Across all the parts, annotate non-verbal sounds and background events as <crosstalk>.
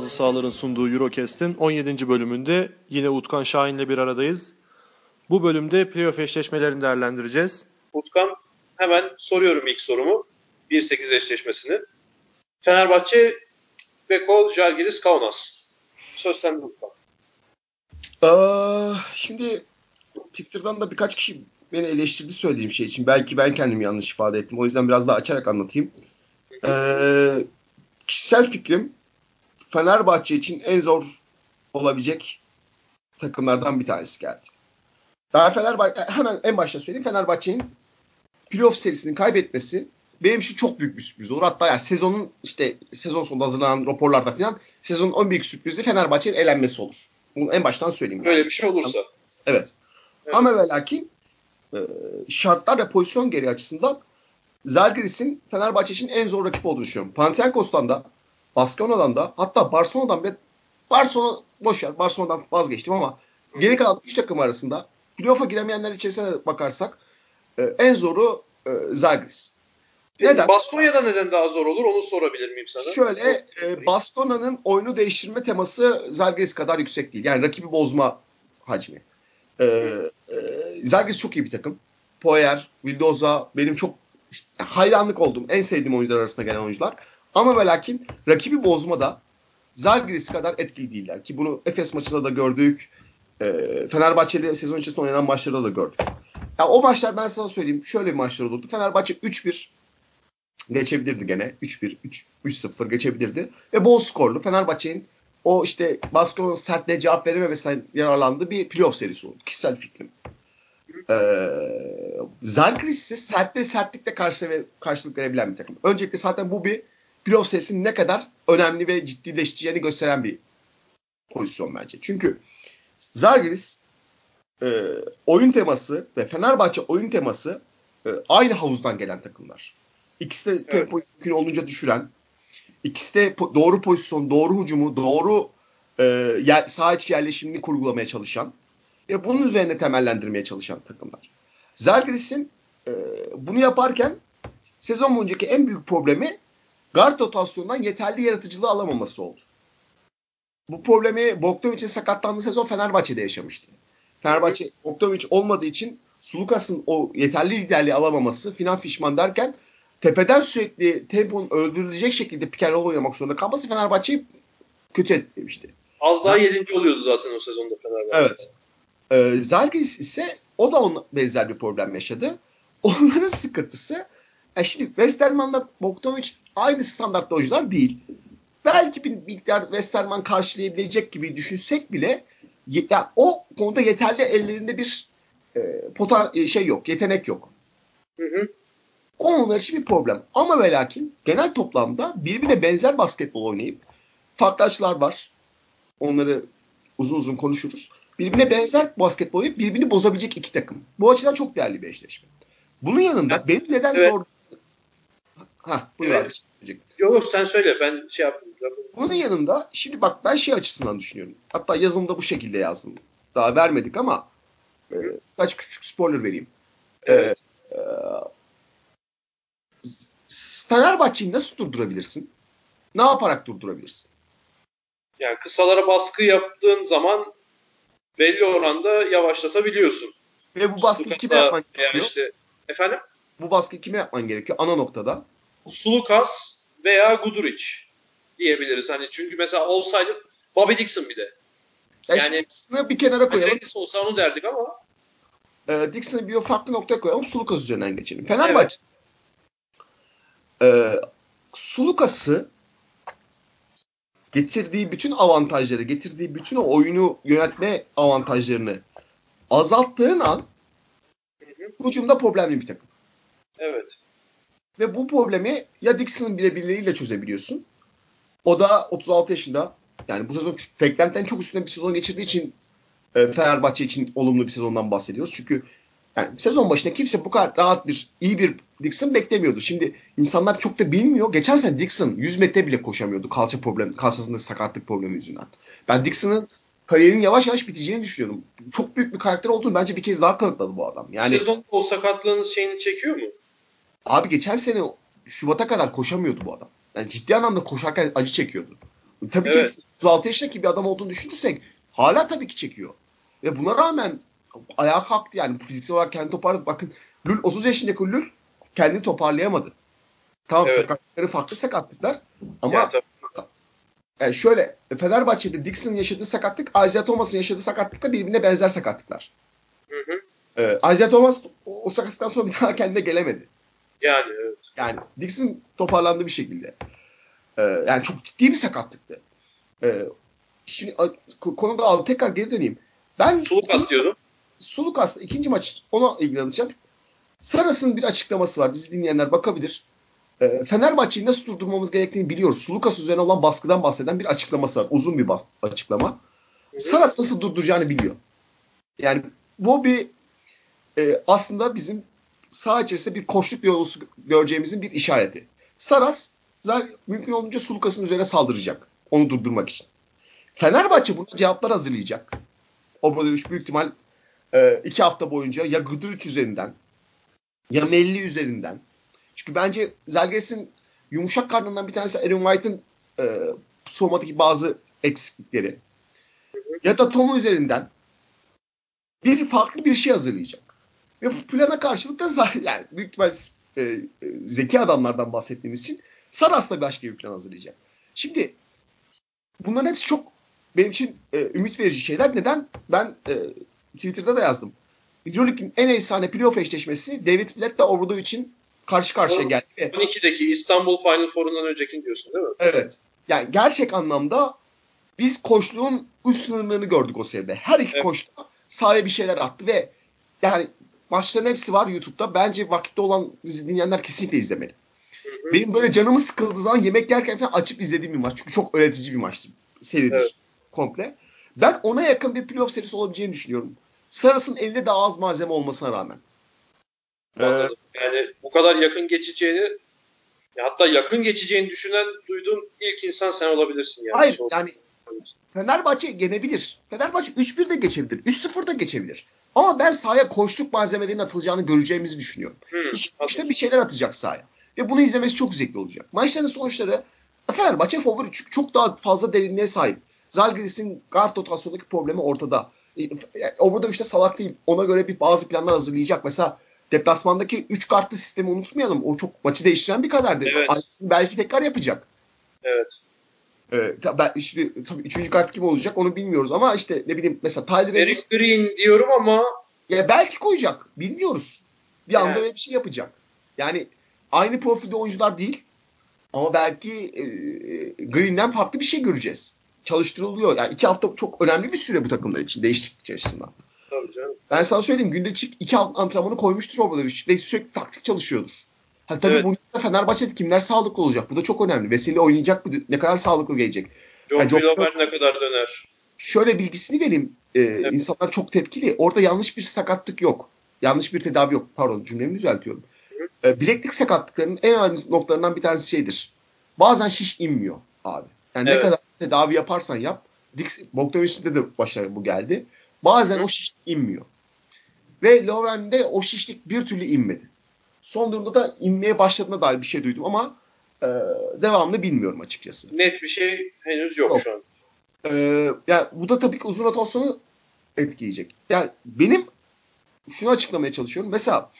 bazı sahaların sunduğu Eurocast'in 17. bölümünde yine Utkan Şahin'le bir aradayız. Bu bölümde playoff eşleşmelerini değerlendireceğiz. Utkan hemen soruyorum ilk sorumu. 1-8 eşleşmesini. Fenerbahçe, Beko, Jalgiris, Kaunas. Söz sende Utkan. Aa, şimdi Twitter'dan da birkaç kişi beni eleştirdi söylediğim şey için. Belki ben kendimi yanlış ifade ettim. O yüzden biraz daha açarak anlatayım. Ee, kişisel fikrim Fenerbahçe için en zor olabilecek takımlardan bir tanesi geldi. Ben Fenerbahçe hemen en başta söyleyeyim Fenerbahçe'nin playoff serisini kaybetmesi benim için çok büyük bir sürpriz olur. Hatta yani sezonun işte sezon sonunda hazırlanan raporlarda falan sezonun en büyük sürprizi Fenerbahçe'nin elenmesi olur. Bunu en baştan söyleyeyim. Böyle yani. bir şey olursa. Evet. evet. Ama ve lakin e, şartlar ve pozisyon geri açısından Zalgiris'in Fenerbahçe için en zor rakip olduğunu düşünüyorum. Panathinaikos'tan da Baskona'dan da hatta Barcelona'dan bile Barcelona boş ver Barcelona'dan vazgeçtim ama geri kalan 3 takım arasında playoff'a giremeyenler içerisine bakarsak e, en zoru e, Zalgiris. Neden? Baskona'da neden daha zor olur onu sorabilir miyim sana? Şöyle e, Baskona'nın oyunu değiştirme teması Zalgiris kadar yüksek değil. Yani rakibi bozma hacmi. E, e, Zalgiris çok iyi bir takım. Poyer, Vildoza benim çok işte, hayranlık olduğum, en sevdiğim oyuncular arasında gelen oyuncular. Ama ve lakin rakibi bozmada Zalgiris kadar etkili değiller. Ki bunu Efes maçında da gördük. E, Fenerbahçe'de sezon içerisinde oynanan maçlarda da gördük. Ya o maçlar ben sana söyleyeyim şöyle bir maçlar olurdu. Fenerbahçe 3-1 geçebilirdi gene. 3-1, 3-0 geçebilirdi. Ve bol skorlu Fenerbahçe'nin o işte Baskon'un sertliğe cevap verememesinden yararlandığı bir playoff serisi oldu. Kişisel fikrim. Ee, Zalgiris ise sertliğe sertlikle karşı, karşılık verebilen bir takım. Öncelikle zaten bu bir playoff serisinin ne kadar önemli ve ciddileşeceğini gösteren bir pozisyon bence. Çünkü Zalgiris e, oyun teması ve Fenerbahçe oyun teması e, aynı havuzdan gelen takımlar. İkisi de evet. tempo mümkün olunca düşüren, ikisi de po- doğru pozisyon, doğru hücumu, doğru e, yer, saha içi yerleşimini kurgulamaya çalışan ve bunun üzerine temellendirmeye çalışan takımlar. Zalgiris'in e, bunu yaparken sezon boyuncaki en büyük problemi guard rotasyonundan yeterli yaratıcılığı alamaması oldu. Bu problemi Bogdanovic'in sakatlandığı sezon Fenerbahçe'de yaşamıştı. Fenerbahçe Bogdanovic olmadığı için Sulukas'ın o yeterli liderliği alamaması finan fişman derken tepeden sürekli temponun öldürülecek şekilde pick oynamak zorunda kalması Fenerbahçe'yi kötü etkilemişti. Az daha yedinci oluyordu zaten o sezonda Fenerbahçe. Evet. Ee, Zalgiris ise o da onun benzer bir problem yaşadı. <laughs> Onların sıkıntısı e şimdi Westerman'la Bogdanovic aynı standartta oyuncular değil. Belki bir miktar Westerman karşılayabilecek gibi düşünsek bile yani o konuda yeterli ellerinde bir e, pota e, şey yok, yetenek yok. Hı hı. Onlar için bir problem. Ama ve lakin genel toplamda birbirine benzer basketbol oynayıp farklı açılar var. Onları uzun uzun konuşuruz. Birbirine benzer basketbol oynayıp birbirini bozabilecek iki takım. Bu açıdan çok değerli bir eşleşme. Bunun yanında benim neden evet. zor Ha, buyur evet. abi. Yok yok sen söyle ben şey yaptım. Bunun yanında şimdi bak ben şey açısından düşünüyorum. Hatta yazımda bu şekilde yazdım. Daha vermedik ama e, kaç küçük spoiler vereyim. E, evet. E, e, Fenerbahçe'yi nasıl durdurabilirsin? Ne yaparak durdurabilirsin? Yani kısalara baskı yaptığın zaman belli oranda yavaşlatabiliyorsun. Ve bu baskıyı kime yapman gerekiyor? Işte, efendim? Bu baskıyı kime yapman gerekiyor? Ana noktada. Sulukas veya Guduric diyebiliriz. Hani çünkü mesela olsaydı Bobby Dixon bir de. Ya yani bir kenara koyalım. Dennis olsa onu derdik ama. E, Dixon'ı bir farklı noktaya koyalım. Sulukas üzerinden geçelim. Fenerbahçe evet. e, Sulukas'ı getirdiği bütün avantajları, getirdiği bütün o oyunu yönetme avantajlarını azalttığın an hücumda problemli bir takım. Evet. Ve bu problemi ya Dixon'ın birebirleriyle çözebiliyorsun. O da 36 yaşında. Yani bu sezon beklentiden çok üstünde bir sezon geçirdiği için e, Fenerbahçe için olumlu bir sezondan bahsediyoruz. Çünkü yani sezon başında kimse bu kadar rahat bir iyi bir Dixon beklemiyordu. Şimdi insanlar çok da bilmiyor. Geçen sene Dixon 100 metre bile koşamıyordu kalça problemi, kalçasında sakatlık problemi yüzünden. Ben Dixon'ın kariyerinin yavaş yavaş biteceğini düşünüyordum. Çok büyük bir karakter olduğunu bence bir kez daha kanıtladı bu adam. Yani sezon o sakatlığınız şeyini çekiyor mu? Abi geçen sene Şubat'a kadar koşamıyordu bu adam. Yani ciddi anlamda koşarken acı çekiyordu. Tabii Evet. ki 36 yaşındaki bir adam olduğunu düşünürsek hala tabii ki çekiyor. Ve buna rağmen ayağa kalktı yani fiziksel olarak kendini toparladı. Bakın Lül 30 yaşındaki Lül kendini toparlayamadı. Tamam Evet. sakatlıkları farklı sakatlıklar ama tabii. yani şöyle Fenerbahçe'de Dixon'ın yaşadığı sakatlık Isaiah Thomas'ın yaşadığı sakatlıkla birbirine benzer sakatlıklar. Hı hı. Ee, Isaiah Thomas o, o sakatlıktan sonra bir daha kendine gelemedi. Yani evet. Yani Dixon toparlandı bir şekilde. Ee, yani çok ciddi bir sakatlıktı. Ee, şimdi konuda al tekrar geri döneyim. Ben Sulukas diyordum. Sulukas'ta ikinci maç ona ilgileneceğim. Saras'ın bir açıklaması var. Bizi dinleyenler bakabilir. Ee, Fenerbahçe'yi nasıl durdurmamız gerektiğini biliyoruz. Sulukas üzerine olan baskıdan bahseden bir açıklaması var. Uzun bir bas- açıklama. Saras nasıl durduracağını biliyor. Yani bu bir e, aslında bizim sağ içerisinde bir koşluk yolusu göreceğimizin bir işareti. Saras mümkün olunca Sulukas'ın üzerine saldıracak. Onu durdurmak için. Fenerbahçe buna cevaplar hazırlayacak. Obradoviç büyük ihtimal e, iki hafta boyunca ya Gıdırıç üzerinden ya Melli üzerinden. Çünkü bence Zalgiris'in yumuşak karnından bir tanesi Aaron White'ın e, soğumadaki bazı eksiklikleri. Ya da Tomu üzerinden bir farklı bir şey hazırlayacak. Ve bu plana karşılık da <laughs> yani büyük ihtimal e, e, zeki adamlardan bahsettiğimiz için Saras da başka bir plan hazırlayacak. Şimdi bunların hepsi çok benim için e, ümit verici şeyler. Neden? Ben e, Twitter'da da yazdım. Euroleague'in en efsane playoff eşleşmesi David Blatt'la Obradovic'in karşı karşıya geldi. Ve 12'deki İstanbul Final Four'undan öncekini diyorsun değil mi? Evet. Yani gerçek anlamda biz koçluğun üst sınırlarını gördük o seride. Her iki Evet. koç da sahaya bir şeyler attı ve yani maçların hepsi var YouTube'da. Bence vakitte olan bizi dinleyenler kesinlikle izlemeli. Benim böyle canımı sıkıldığı zaman yemek yerken falan açıp izlediğim bir maç. Çünkü çok öğretici bir maçtı. Seridir Evet. komple. Ben ona yakın bir playoff serisi olabileceğini düşünüyorum. Saras'ın elinde daha az malzeme olmasına rağmen. Ee. Yani bu kadar yakın geçeceğini ya hatta yakın geçeceğini düşünen duyduğum ilk insan sen olabilirsin yani. Hayır yani Fenerbahçe yenebilir. Fenerbahçe 3-1 de geçebilir. 3-0 da geçebilir. Ama ben sahaya koştuk malzemelerinin atılacağını göreceğimizi düşünüyorum. Hı, İşte bir şeyler atacak sahaya. Ve bunu izlemesi çok zevkli olacak. Maçların sonuçları Fenerbahçe favori çünkü çok daha fazla derinliğe sahip. Zalgiris'in guard rotasyondaki problemi ortada. E, Orada işte salak değil. Ona göre bir bazı planlar hazırlayacak. Mesela deplasmandaki 3 kartlı sistemi unutmayalım. O çok maçı değiştiren bir kadardı. Evet. Aynısını belki tekrar yapacak. Evet. Ee, ben, işte, tabii üçüncü kart kim olacak onu bilmiyoruz ama işte ne bileyim mesela Tyler Eric Green diyorum ama ya belki koyacak bilmiyoruz. Bir anda Evet. öyle bir şey yapacak. Yani aynı profilde oyuncular değil ama belki e, Green'den farklı bir şey göreceğiz. Çalıştırılıyor. Yani iki hafta çok önemli bir süre bu takımlar için değişiklik açısından. tabii canım. Ben sana söyleyeyim günde çift iki antrenmanı koymuştur Obradoviç ve sürekli taktik çalışıyordur. Ha, tabii Evet. bunda Fenerbahçe'de kimler sağlıklı olacak? Bu da çok önemli. Veseli oynayacak mı? Ne kadar sağlıklı gelecek? John Yani ne kadar döner? şöyle bilgisini vereyim. Ee, İnsanlar çok tepkili. Orada yanlış bir sakatlık yok. Yanlış bir tedavi yok. Pardon cümlemi düzeltiyorum. Ee, bileklik sakatlıklarının en önemli noktalarından bir tanesi şeydir. Bazen şiş inmiyor abi. Yani ne Evet. kadar tedavi yaparsan yap. Dix, Bogdanovic'de de başarı bu geldi. Bazen Hı. o şiş inmiyor. Ve Lovren'de o şişlik bir türlü inmedi. Son durumda da inmeye başladığına dair bir şey duydum ama e, devamını bilmiyorum açıkçası. Net bir şey henüz yok, Yok. şu an. Ee, yani bu da tabii ki uzun rotasyonu etkileyecek. Yani benim şunu açıklamaya çalışıyorum. Mesela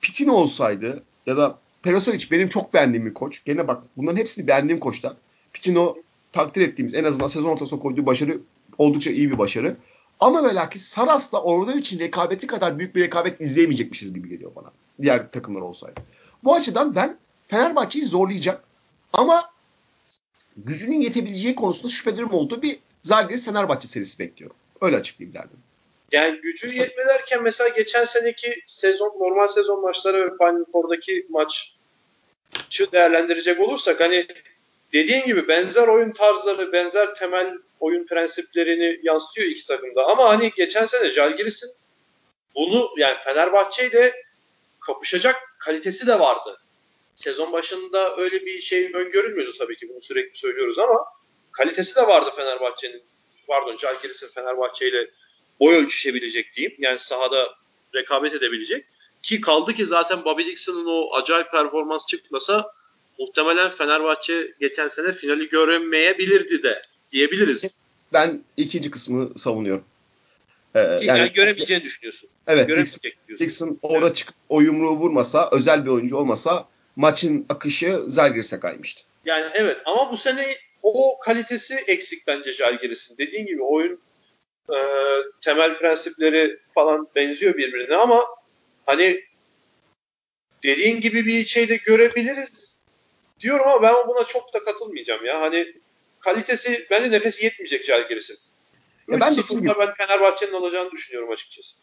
Pitino olsaydı ya da Perasovic benim çok beğendiğim bir koç. Gene bak bunların hepsini beğendiğim koçlar. Pitino takdir ettiğimiz en azından sezon ortasına koyduğu başarı oldukça iyi bir başarı. Ama ve lakin Saras'la orada için rekabeti kadar büyük bir rekabet izleyemeyecekmişiz gibi geliyor bana. Diğer takımlar olsaydı. Bu açıdan ben Fenerbahçe'yi zorlayacak ama gücünün yetebileceği konusunda şüphelerim olduğu bir Zalgiris Fenerbahçe serisi bekliyorum. Öyle açıklayayım derdim. Yani gücü yetme derken mesela geçen seneki sezon normal sezon maçları ve Final Four'daki maçı değerlendirecek olursak hani dediğin gibi benzer oyun tarzları, benzer temel oyun prensiplerini yansıtıyor iki takımda. Ama hani geçen sene Jalgiris'in bunu yani Fenerbahçe ile kapışacak kalitesi de vardı. Sezon başında öyle bir şey öngörülmüyordu tabii ki bunu sürekli söylüyoruz ama kalitesi de vardı Fenerbahçe'nin pardon Jalgiris'in Fenerbahçe ile boy ölçüşebilecek diyeyim. Yani sahada rekabet edebilecek. Ki kaldı ki zaten Bobby Dixon'ın o acayip performans çıkmasa muhtemelen Fenerbahçe geçen sene finali göremeyebilirdi de diyebiliriz. Ben ikinci kısmı savunuyorum. Ee, yani, yani göremeyeceğini düşünüyorsun. Evet. Göremeyecek diyorsun. Dixon orada evet. çıkıp o yumruğu vurmasa, özel bir oyuncu olmasa maçın akışı Zalgiris'e kaymıştı. Yani evet ama bu sene o kalitesi eksik bence Jalgiris'in. Dediğin gibi oyun e, temel prensipleri falan benziyor birbirine ama hani dediğin gibi bir şey de görebiliriz diyorum ama ben buna çok da katılmayacağım ya. Hani kalitesi bence nefesi yetmeyecek Jalgiris'in. Ya ben de ben Fenerbahçe'nin alacağını düşünüyorum açıkçası.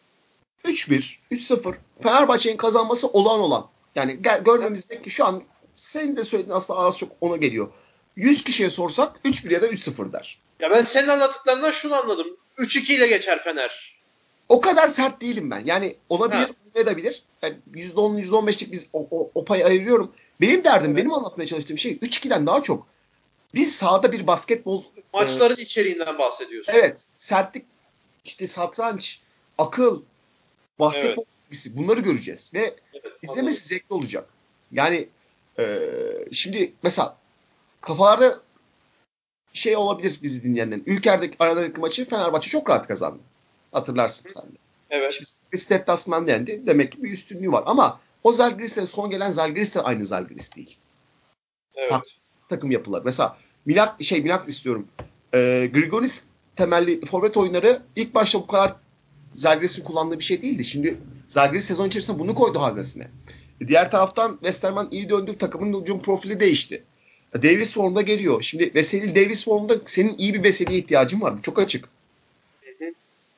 3-1, 3-0 Fenerbahçe'nin kazanması olağan olan. Yani görmemiz belki şu an senin de söylediğin aslında az çok ona geliyor. 100 kişiye sorsak 3-1 ya da 3-0 der. Ya ben senin anlattıklarından şunu anladım. 3-2 ile geçer Fener. O kadar sert değilim ben. Yani olabilir, edebilir. Yani %10, %15'lik biz o, o, o payı ayırıyorum. Benim derdim, evet. benim anlatmaya çalıştığım şey 3-2'den daha çok. Biz sahada bir basketbol... Maçların e, içeriğinden bahsediyorsun. Evet. Sertlik, işte satranç, akıl, basketbol evet. bunları göreceğiz. Ve evet, izlemesi zevkli olacak. Yani e, şimdi mesela kafalarda şey olabilir bizi dinleyenlerin. Ülker'deki aradaki maçı Fenerbahçe çok rahat kazandı. Hatırlarsın sen de. Evet. Şimdi deplasman dendi. Demek ki bir üstünlüğü var. Ama o Zalgiris'te son gelen Zalgiris de aynı Zalgiris değil. Evet. Farklı takım yapılar. Mesela Milak şey Milak istiyorum. E, Grigonis temelli forvet oyunları ilk başta bu kadar Zalgiris'in kullandığı bir şey değildi. Şimdi Zalgiris sezon içerisinde bunu koydu haznesine. Diğer taraftan Westerman iyi döndü. Takımın hücum profili değişti. Davis formda geliyor. Şimdi Veseli Davis formda senin iyi bir Veseli'ye ihtiyacın var. Bu çok açık. Hı hı.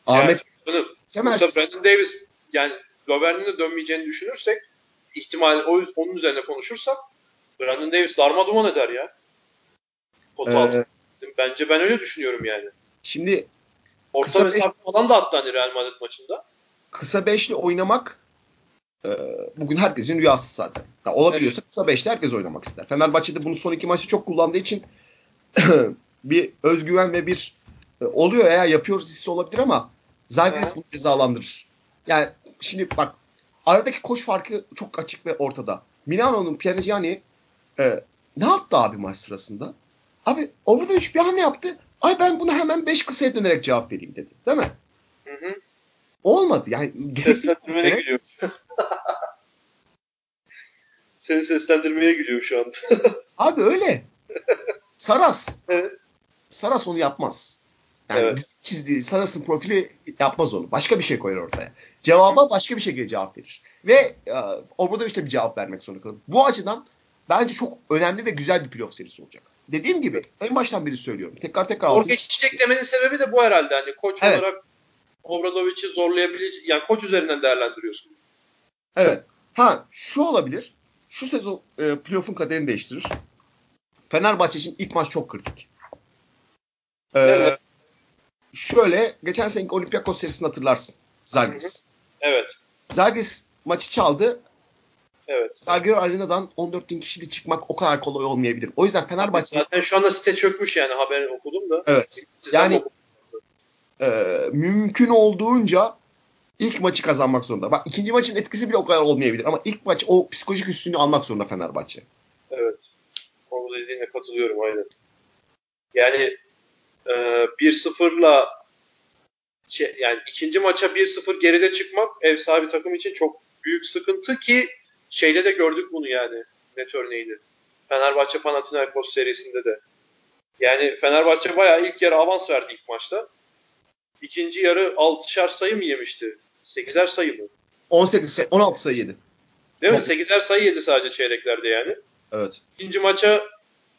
Ahmet yani, Yoksa Brandon Davis yani Lovern'in de dönmeyeceğini düşünürsek ihtimal o onun üzerine konuşursak Brandon Davis darma duman eder ya. Pota ee, Bence ben öyle düşünüyorum yani. Şimdi orta mesafe falan da attı hani Real Madrid maçında. Kısa beşli oynamak e, bugün herkesin rüyası zaten. Ya olabiliyorsa evet. kısa beşli herkes oynamak ister. Fenerbahçe'de bunu son iki maçta çok kullandığı için <clears throat> bir özgüven ve bir e, oluyor ya yapıyoruz hissi olabilir ama Zalgiris bunu cezalandırır. Yani şimdi bak aradaki koç farkı çok açık ve ortada. Milano'nun Pianigiani e, ne yaptı abi maç sırasında? Abi orada üç bir hamle yaptı. Ay ben bunu hemen beş kısaya dönerek cevap vereyim dedi. Değil mi? Hı hı. Olmadı. Yani seslendirmeye evet. gülüyor. <laughs> Seni seslendirmeye gülüyor şu anda. <laughs> abi öyle. Saras. Evet. Saras onu yapmaz. Yani evet. biz çizdiği Saras'ın profili yapmaz onu. Başka bir şey koyar ortaya. Cevaba başka bir şekilde cevap verir. Ve e, orada işte bir cevap vermek zorunda kalır. Bu açıdan bence çok önemli ve güzel bir playoff serisi olacak. Dediğim gibi en baştan beri söylüyorum. Tekrar tekrar Orada geçecek demenin sebebi de bu herhalde. Hani koç evet. olarak Obradovic'i zorlayabilecek yani koç üzerinden değerlendiriyorsun. Evet. Ha şu olabilir. Şu sezon e, playoff'un kaderini değiştirir. Fenerbahçe için ilk maç çok kritik. Ee, evet. Şöyle geçen seneki Olympiakos serisini hatırlarsın. Zalgiris. Evet. Zalgiris maçı çaldı. Evet. Zalgiris Arena'dan 14 bin kişiyle çıkmak o kadar kolay olmayabilir. O yüzden Fenerbahçe... Zaten şu anda site çökmüş yani haberini okudum da. Evet. Yani e, mümkün olduğunca ilk maçı kazanmak zorunda. Bak ikinci maçın etkisi bile o kadar olmayabilir ama ilk maç o psikolojik üstünlüğü almak zorunda Fenerbahçe. Evet. O dediğine katılıyorum aynen. Yani e, 1-0'la şey, yani ikinci maça 1-0 geride çıkmak ev sahibi takım için çok büyük sıkıntı ki şeyde de gördük bunu yani net örneğini. Fenerbahçe Panathinaikos serisinde de. Yani Fenerbahçe bayağı ilk yarı avans verdi ilk maçta. İkinci yarı 6'şar sayı mı yemişti? 8'er sayı mı? 18 16 sayı yedi. Değil mi? 8'er sayı yedi sadece çeyreklerde yani. Evet. İkinci maça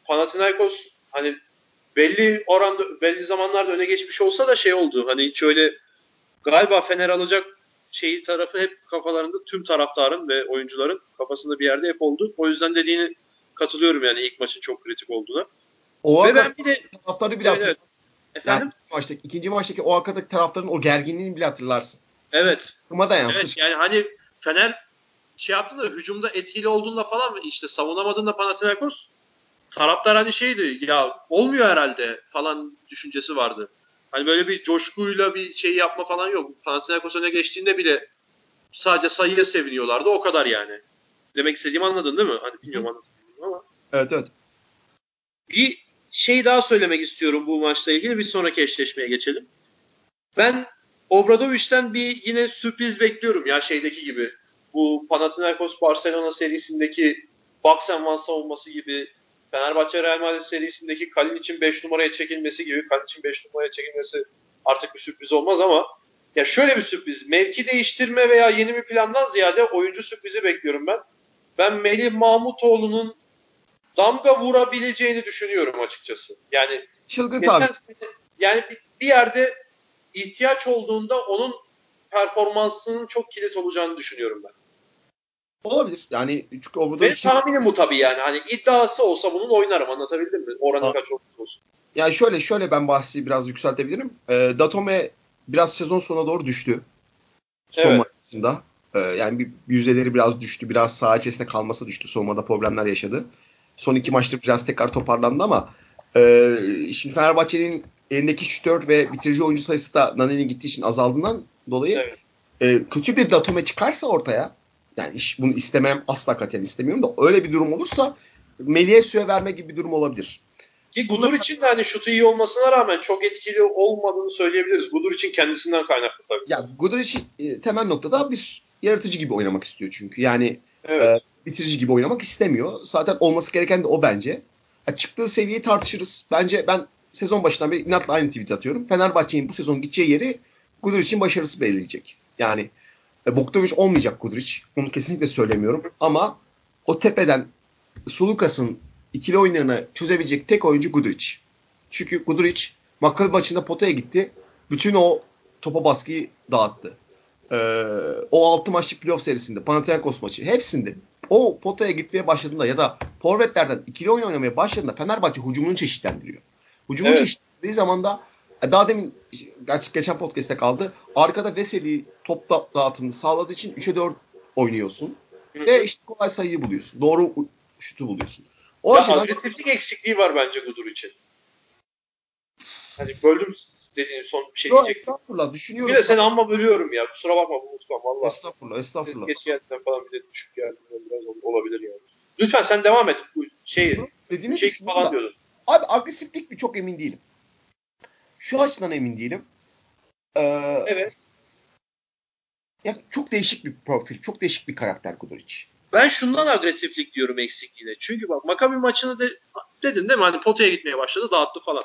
Panathinaikos hani belli oranda belli zamanlarda öne geçmiş olsa da şey oldu. Hani hiç öyle galiba Fener alacak şeyi tarafı hep kafalarında tüm taraftarın ve oyuncuların kafasında bir yerde hep oldu. O yüzden dediğini katılıyorum yani ilk maçın çok kritik olduğuna. O ve ben bir de taraftarı bile evet, evet. Efendim? Yani maçtaki, ikinci maçtaki o arkadaki taraftarın o gerginliğini bile hatırlarsın. Evet. Kuma da yansır. Evet, yani hani Fener şey yaptı da hücumda etkili olduğunda falan işte savunamadığında Panathinaikos taraftar hani şeydi ya olmuyor herhalde falan düşüncesi vardı. Hani böyle bir coşkuyla bir şey yapma falan yok. Panathinaikos öne geçtiğinde bile sadece sayıya seviniyorlardı. O kadar yani. Demek istediğimi anladın değil mi? Hani bilmiyorum anladın ama. Evet evet. Bir şey daha söylemek istiyorum bu maçla ilgili. Bir sonraki eşleşmeye geçelim. Ben Obradovic'ten bir yine sürpriz bekliyorum ya şeydeki gibi. Bu Panathinaikos Barcelona serisindeki box and one savunması gibi Fenerbahçe Real Madrid serisindeki Kalin için 5 numaraya çekilmesi gibi Kalin için 5 numaraya çekilmesi artık bir sürpriz olmaz ama ya şöyle bir sürpriz. Mevki değiştirme veya yeni bir plandan ziyade oyuncu sürprizi bekliyorum ben. Ben Melih Mahmutoğlu'nun damga vurabileceğini düşünüyorum açıkçası. Yani Çılgın tabii. yani bir yerde ihtiyaç olduğunda onun performansının çok kilit olacağını düşünüyorum ben. Olabilir. Yani çünkü Benim Obradovic tahminim bu tabii yani. Hani iddiası olsa bunun oynarım anlatabildim mi? Oranı Ha. kaç olursa olsun. Yani şöyle şöyle ben bahsi biraz yükseltebilirim. E, Datome biraz sezon sonuna doğru düştü. Son Evet. maçında. E, yani bir yüzdeleri biraz düştü. Biraz saha içerisinde kalması düştü. Soğumada problemler yaşadı. Son iki maçta biraz tekrar toparlandı ama e, şimdi Fenerbahçe'nin elindeki şütör ve bitirici oyuncu sayısı da Nani'nin gittiği için azaldığından dolayı Evet. e, kötü bir Datome çıkarsa ortaya yani iş, bunu istemem asla katiyen istemiyorum da öyle bir durum olursa Melih'e süre verme gibi bir durum olabilir. Ki Gudur için de hani şutu iyi olmasına rağmen çok etkili olmadığını söyleyebiliriz. Gudur için kendisinden kaynaklı tabii. Ya Guduric e, temel noktada bir yaratıcı gibi oynamak istiyor çünkü. Yani Evet. bitirici gibi oynamak istemiyor. Zaten olması gereken de o bence. Ya çıktığı seviyeyi tartışırız. Bence ben sezon başından beri inatla aynı tweet atıyorum. Fenerbahçe'nin bu sezon gideceği yeri Guduric'in başarısı belirleyecek. Yani e, Bogdanovic olmayacak Guduric. Onu kesinlikle söylemiyorum. Ama o tepeden Sulukas'ın ikili oyunlarını çözebilecek tek oyuncu Guduric. Çünkü Guduric Maccabi maçında potaya gitti. Bütün o topa baskıyı dağıttı. Ee, o 6 maçlık playoff serisinde Panathinaikos maçı hepsinde o potaya gitmeye başladığında ya da forvetlerden ikili oyun oynamaya başladığında Fenerbahçe hücumunu çeşitlendiriyor. Hücumunu Evet. çeşitlendiği zaman da daha demin gerçi geçen podcast'te kaldı. Arkada Veseli top da- dağıtımını sağladığı için 3'e 4 oynuyorsun. Hı. Ve işte kolay sayıyı buluyorsun. Doğru şutu buluyorsun. O Ya açıdan agresiflik eksikliği var bence Gudur için. Hani böldüm dediğin son bir şey Yo, diyecektim. estağfurullah Bir düşünüyorum. de seni amma bölüyorum ya. Kusura bakma Utkan valla. Estağfurullah, Ses estağfurullah. geç geldiğinden falan bir de düşük geldiğinden biraz ol- olabilir yani. Lütfen sen devam et. Bu şeyi. Dediğini Şey falan da- diyordun. Abi agresiflik mi çok emin değilim. Şu açıdan emin değilim. Ee, Evet. ya çok değişik bir profil, çok değişik bir karakter Guduric. Ben şundan agresiflik diyorum eksikliğine. Çünkü bak Makabi maçını de, dedin değil mi? Hani potaya gitmeye başladı dağıttı falan.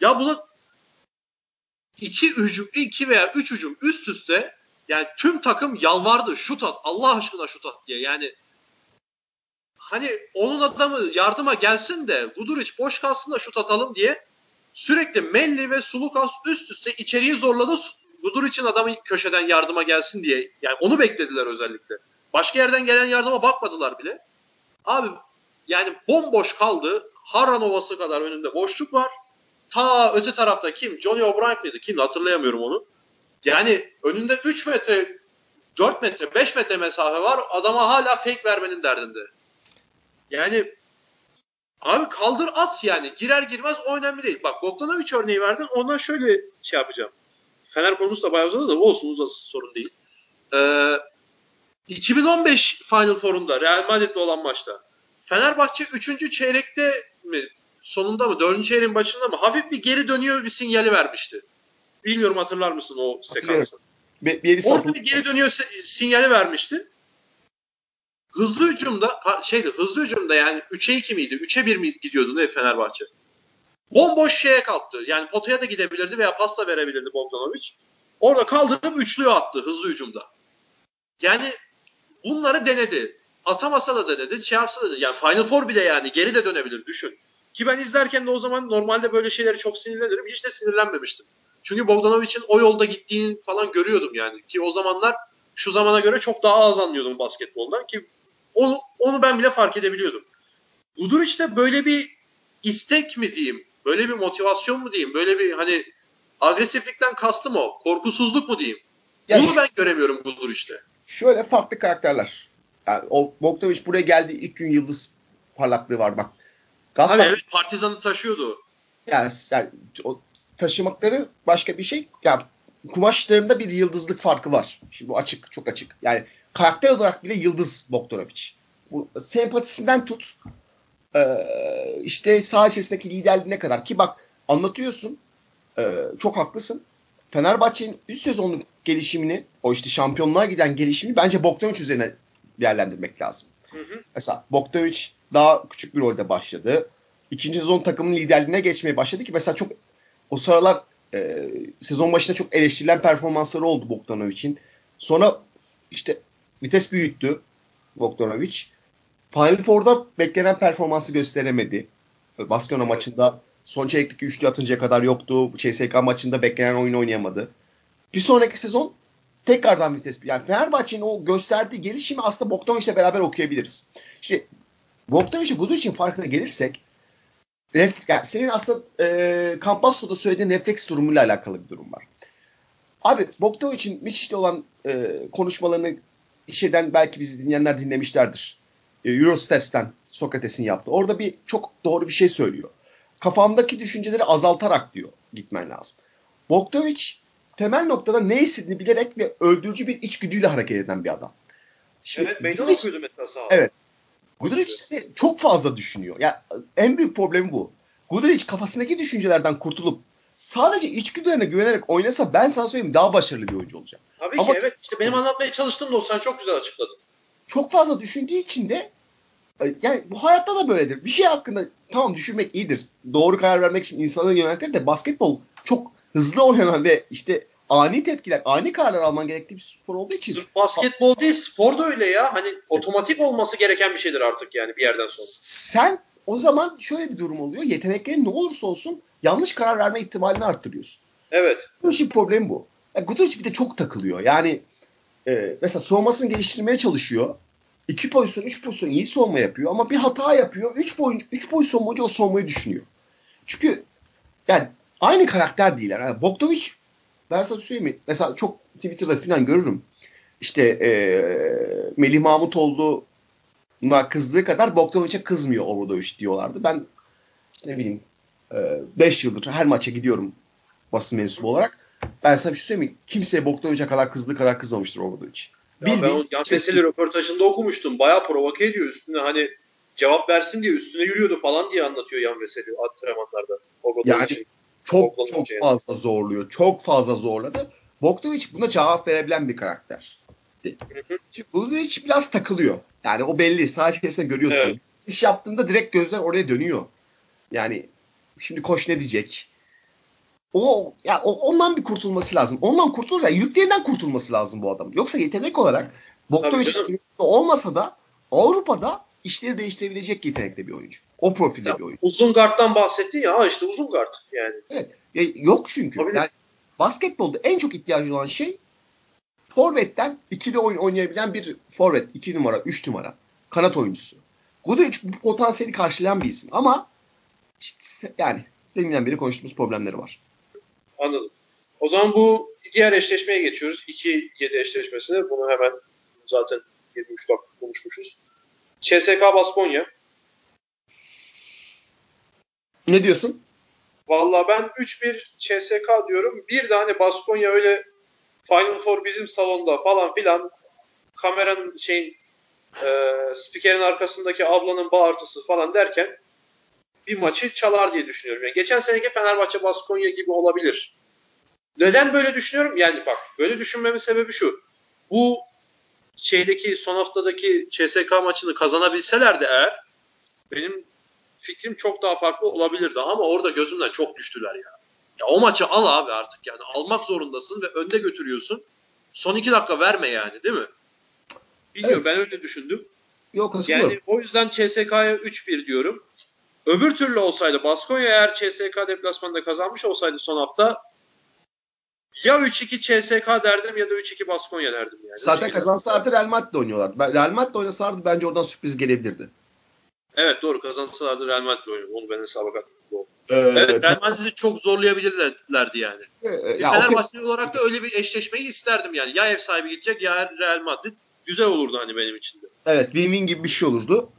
Ya bunu iki hücum, iki veya üç hücum üst üste yani tüm takım yalvardı şut at Allah aşkına şut at diye. Yani hani onun adamı yardıma gelsin de Guduric boş kalsın da şut atalım diye sürekli Melli ve Sulukas üst üste içeriği zorladı. Guduric'in adamı köşeden yardıma gelsin diye. Yani onu beklediler özellikle. Başka yerden gelen yardıma bakmadılar bile. Abi yani bomboş kaldı. Harran Ovası kadar önünde boşluk var. Ta öte tarafta kim? Johnny O'Brien miydi? Kim? Hatırlayamıyorum onu. Yani önünde 3 metre, 4 metre, 5 metre mesafe var. Adama hala fake vermenin derdinde. Yani abi kaldır at yani. Girer girmez o önemli değil. Bak Bogdanovic örneği verdin. Ondan şöyle şey yapacağım. Fener konusu da bayağı uzadı da olsun uzasın sorun değil. Ee, 2015 Final Four'unda Real Madrid'le olan maçta Fenerbahçe 3. çeyrekte mi sonunda mı 4. çeyreğin başında mı hafif bir geri dönüyor bir sinyali vermişti. Bilmiyorum hatırlar mısın o sekansı. Be- Orada bir geri dönüyor sinyali vermişti. Hızlı hücumda şeydi hızlı hücumda yani 3'e 2 miydi? 3'e 1 mi gidiyordu ne Fenerbahçe? Bomboş şeye kalktı. Yani potaya da gidebilirdi veya pasta verebilirdi Bogdanovic. Orada kaldırıp üçlüye attı hızlı hücumda. Yani bunları denedi. Atamasa da denedi, şey yapsa da denedi. Yani Final Four bile yani geri de dönebilir düşün. Ki ben izlerken de o zaman normalde böyle şeyleri çok sinirlenirim. Hiç de sinirlenmemiştim. Çünkü Bogdanovic'in o yolda gittiğini falan görüyordum yani. Ki o zamanlar şu zamana göre çok daha az anlıyordum basketboldan ki onu, onu ben bile fark edebiliyordum. Guduric'te böyle bir istek mi diyeyim, böyle bir motivasyon mu diyeyim, böyle bir hani agresiflikten kastım o, korkusuzluk mu diyeyim. Ya Bunu ben göremiyorum Guduric'te. Şöyle farklı karakterler. Yani o Bogdanovic buraya geldiği ilk gün yıldız parlaklığı var bak. Abi Galatasaray evet Partizan'ı taşıyordu. yani, yani o taşımakları başka bir şey. Yani kumaşlarında bir yıldızlık farkı var. Şimdi bu açık, çok açık. Yani karakter olarak bile yıldız Bogdanovic. Bu sempatisinden tut Ee, işte saha içerisindeki liderliğine kadar ki bak anlatıyorsun e, çok haklısın. Fenerbahçe'nin üst sezonluk gelişimini, o işte şampiyonluğa giden gelişimini bence Bogdanovic üzerine değerlendirmek lazım. Hı hı. Mesela Bogdanovic daha küçük bir rolde başladı. İkinci sezon takımın liderliğine geçmeye başladı ki mesela çok o sıralar e, sezon başında çok eleştirilen performansları oldu Bogdanovic'in. Sonra işte vites büyüttü Bogdanovic. Final beklenen performansı gösteremedi. Baskona maçında son çeyrekteki üçlü atıncaya kadar yoktu. CSK maçında beklenen oyun oynayamadı. Bir sonraki sezon tekrardan vites. Yani Fenerbahçe'nin o gösterdiği gelişimi aslında Bogdanovic'le beraber okuyabiliriz. Şimdi Bogdanovic Guduric'in farkına gelirsek ref, yani senin aslında e, Campazzo'da söylediğin refleks durumuyla alakalı bir durum var. Abi Bogdanovic'in Miçic'te olan e, konuşmalarını şeyden belki bizi dinleyenler dinlemişlerdir. E, Eurosteps'ten Sokrates'in yaptı. Orada bir çok doğru bir şey söylüyor. Kafamdaki düşünceleri azaltarak diyor gitmen lazım. Bogdanovic temel noktada ne istediğini bilerek ve öldürücü bir içgüdüyle hareket eden bir adam. Şimdi evet meydan okuyordu mesela sağ Evet. Guduric çok fazla düşünüyor. Ya yani en büyük problemi bu. Guduric kafasındaki düşüncelerden kurtulup sadece içgüdülerine güvenerek oynasa ben sana söyleyeyim daha başarılı bir oyuncu olacak. Tabii Ama ki evet. İşte benim anlatmaya çalıştığım da o sen çok güzel açıkladın. Çok fazla düşündüğü için de e, yani bu hayatta da böyledir. Bir şey hakkında tamam düşünmek iyidir. Doğru karar vermek için insanı yöneltir de basketbol çok hızlı oynanan ve işte ani tepkiler, ani kararlar alman gerektiği bir spor olduğu için. Sırf basketbol değil, spor da öyle ya. Hani otomatik olması gereken bir şeydir artık yani bir yerden sonra. Sen o zaman şöyle bir durum oluyor. Yeteneklerin ne olursa olsun yanlış karar verme ihtimalini arttırıyorsun. Evet. Bu işin problemi bu. Yani Gutovic bir de çok takılıyor. Yani e, mesela soğumasını geliştirmeye çalışıyor. İki pozisyon, üç pozisyon iyi soğuma yapıyor ama bir hata yapıyor. Üç, boyunca, üç pozisyon boyunca o soğumayı düşünüyor. Çünkü yani aynı karakter değiller. Yani Bogdanovic ben sana söyleyeyim mi? Mesela çok Twitter'da falan görürüm. İşte e, Melih Mahmutoğlu'na kızdığı kadar Bogdanovic'e kızmıyor Obradovic diyorlardı. Ben işte ne bileyim 5 e, yıldır her maça gidiyorum basın mensubu olarak. Ben sana bir şey söyleyeyim mi? Kimseye Bogdanovic'e kadar kızdığı kadar kızmamıştır Obradovic. Ya ben o Veseli röportajında okumuştum. Bayağı provoke ediyor üstüne hani cevap versin diye üstüne yürüyordu falan diye anlatıyor Yan Veseli antrenmanlarda. Yani çok çok fazla zorluyor. Çok fazla zorladı. Bogdanovic buna cevap verebilen bir karakter. Çünkü Bogdanovic biraz takılıyor. Yani o belli. Sağ içerisinde görüyorsun. Evet. İş yaptığında direkt gözler oraya dönüyor. Yani şimdi koş ne diyecek? O ya o, ondan bir kurtulması lazım. Ondan kurtulursa yüklerinden kurtulması lazım bu adam. Yoksa yetenek olarak Bogdanovic olmasa da Avrupa'da işleri değiştirebilecek yetenekte bir oyuncu. O profilde ya, bir oyuncu. Uzun guard'dan bahsettin ya işte uzun guard yani. Evet. Ya, yok çünkü. Tabii. Yani basketbolda en çok ihtiyacı olan şey forvetten ikili oyun oynayabilen bir forvet. iki numara, üç numara. Kanat oyuncusu. Guduric bu potansiyeli karşılayan bir isim ama işte yani deminden beri konuştuğumuz problemleri var. Anladım. O zaman bu diğer eşleşmeye geçiyoruz. 2-7 eşleşmesine. Bunu hemen zaten 23 dakika konuşmuşuz. CSK Baskonya. Ne diyorsun? Valla ben 3-1 CSK diyorum. Bir de hani Baskonya öyle Final Four bizim salonda falan filan kameranın şeyin e, spikerin arkasındaki ablanın bağırtısı falan derken bir maçı çalar diye düşünüyorum. Yani geçen seneki Fenerbahçe Baskonya gibi olabilir. Neden böyle düşünüyorum? Yani bak böyle düşünmemin sebebi şu. Bu şeydeki son haftadaki CSK maçını kazanabilselerdi eğer benim fikrim çok daha farklı olabilirdi ama orada gözümden çok düştüler ya. Ya o maçı al abi artık yani almak zorundasın ve önde götürüyorsun. Son iki dakika verme yani değil mi? Bilmiyorum evet. ben öyle düşündüm. Yok katılıyorum. Yani o yüzden CSK'ya 3-1 diyorum. Öbür türlü olsaydı Baskonya eğer CSK deplasmanda kazanmış olsaydı son hafta ya 3-2 CSK derdim ya da 3-2 Baskonya derdim yani. Zaten kazansalardı Real Madrid oynuyorlar. Real Madrid oynasalardı bence oradan sürpriz gelebilirdi. Evet doğru kazansalardı Real Madrid oynuyor. Onu ben hesaba katmadım. Ee, evet Real Madrid'i çok zorlayabilirlerdi yani. E, ya, Fenerbahçe okay. olarak da öyle bir eşleşmeyi isterdim yani. Ya ev sahibi gidecek ya Real Madrid. Güzel olurdu hani benim için de. Evet win-win gibi bir şey olurdu.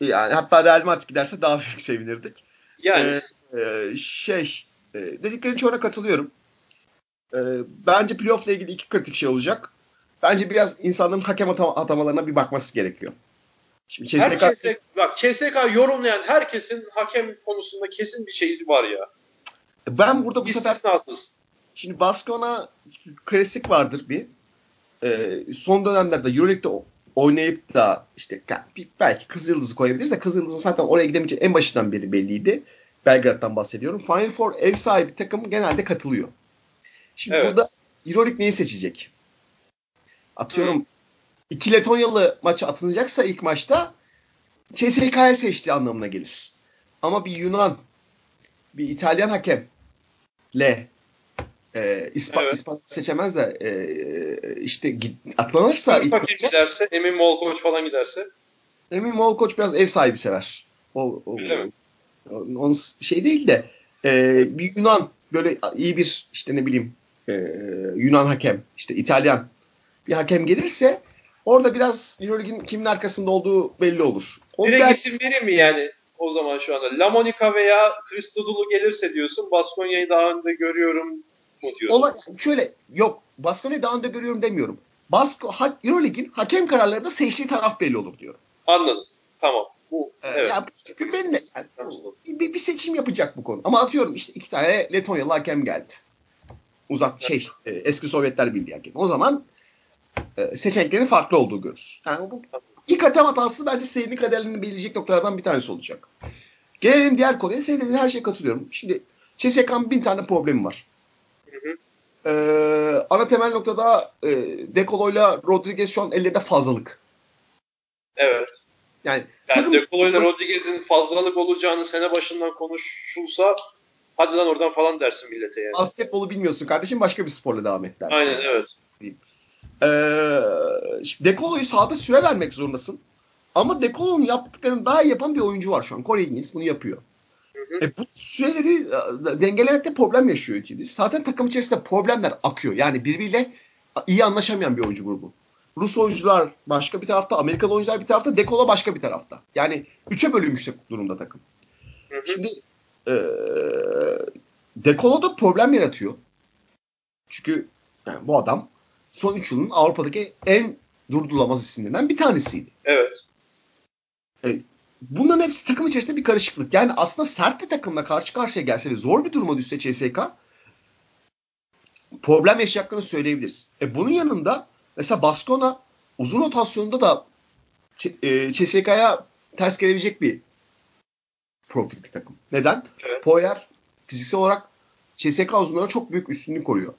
Yani hatta Real Madrid giderse daha <laughs> büyük sevinirdik. Yani. Ee, e, şey e, dediklerin çoğuna katılıyorum. E, bence playoff ile ilgili iki kritik şey olacak. Bence biraz insanların hakem atamalarına bir bakması gerekiyor. Şimdi Her CSK CSK, bak CSK yorumlayan herkesin hakem konusunda kesin bir şeyi var ya. ben burada bu sefer. Şimdi Baskona klasik vardır bir. Ee, son dönemlerde Euroleague'de oynayıp da işte belki Kızıldız'ı koyabiliriz de Kızıldız'ın zaten oraya gidemeyeceği en başından beri belliydi. Belgrad'dan bahsediyorum. Final Four ev sahibi takım genelde katılıyor. Şimdi Evet. burada Euroleague neyi seçecek? Atıyorum iki Letonyalı maçı atılacaksa ilk maçta CSK'ya seçtiği anlamına gelir. Ama bir Yunan, bir İtalyan hakemle e, İspa, Evet. İspanya seçemez de e, işte git, atlanırsa Fakir maça, giderse, Emin Molkoç falan giderse. Emin Molkoç biraz ev sahibi sever. O, o, Öyle mi? onun şey değil de e, bir Yunan böyle iyi bir işte ne bileyim e, Yunan hakem işte İtalyan bir hakem gelirse orada biraz Euroleague'in kimin arkasında olduğu belli olur. O Direkt belki- isim vereyim mi yani o zaman şu anda? Lamonica veya Christodoulou gelirse diyorsun. Baskonya'yı daha önde görüyorum mu diyorsun? Ola, şöyle yok Baskonya'yı daha önde görüyorum demiyorum. Basko, ha, Euroleague'in hakem kararlarında seçtiği taraf belli olur diyorum. Anladım. Tamam. Bu evet. ya, çünkü ben de yani, bir, bir seçim yapacak bu konu. Ama atıyorum işte iki tane Letonyalı hakem geldi. Uzak şey e, eski Sovyetler Birliği hakemi. O zaman e, seçeneklerin farklı olduğu görürüz. Yani bu ilk hakem hatası bence serinin kaderlerini belirleyecek noktalardan bir tanesi olacak. Gelelim diğer konuya. Senin dediğin her şeye katılıyorum. Şimdi CSK'nın bin tane problemi var. Hı hı. Ee, ana temel noktada e, Decolo'yla Rodriguez şu an ellerinde fazlalık. Evet. Yani, Yani takım Decolo ile Rodriguez'in fazlalık olacağını sene başından konuşulsa hadi lan oradan falan dersin millete yani. basketbolu bilmiyorsun kardeşim başka bir sporla devam et dersin. Aynen evet. Şimdi Decolo'yu sahada süre vermek zorundasın. Ama Decolo'nun yaptıklarını daha iyi yapan bir oyuncu var şu an. Corey Higgins bunu yapıyor. hı. E, bu süreleri e, dengelemekte problem yaşıyor Higgins. Zaten takım içerisinde problemler akıyor. Yani birbiriyle iyi anlaşamayan bir oyuncu grubu. Rus oyuncular başka bir tarafta, Amerikalı oyuncular bir tarafta, Decolo başka bir tarafta. Yani üçe bölünmüş durumda takım. Hı hı. Şimdi e, Decolo da problem yaratıyor. Çünkü yani bu adam son 3 yılın Avrupa'daki en durdurulamaz isimlerinden bir tanesiydi. Evet. Bunların hepsi takım içerisinde bir karışıklık. Yani aslında sert bir takımla karşı karşıya gelse ve zor bir duruma düşse CSK problem yaşayacaklarını söyleyebiliriz. E bunun yanında mesela Baskona uzun rotasyonda da e, CSK'ya ters gelebilecek bir profil bir takım. Neden? Evet. Poyer fiziksel olarak CSK uzunlarına çok büyük üstünlük koruyor.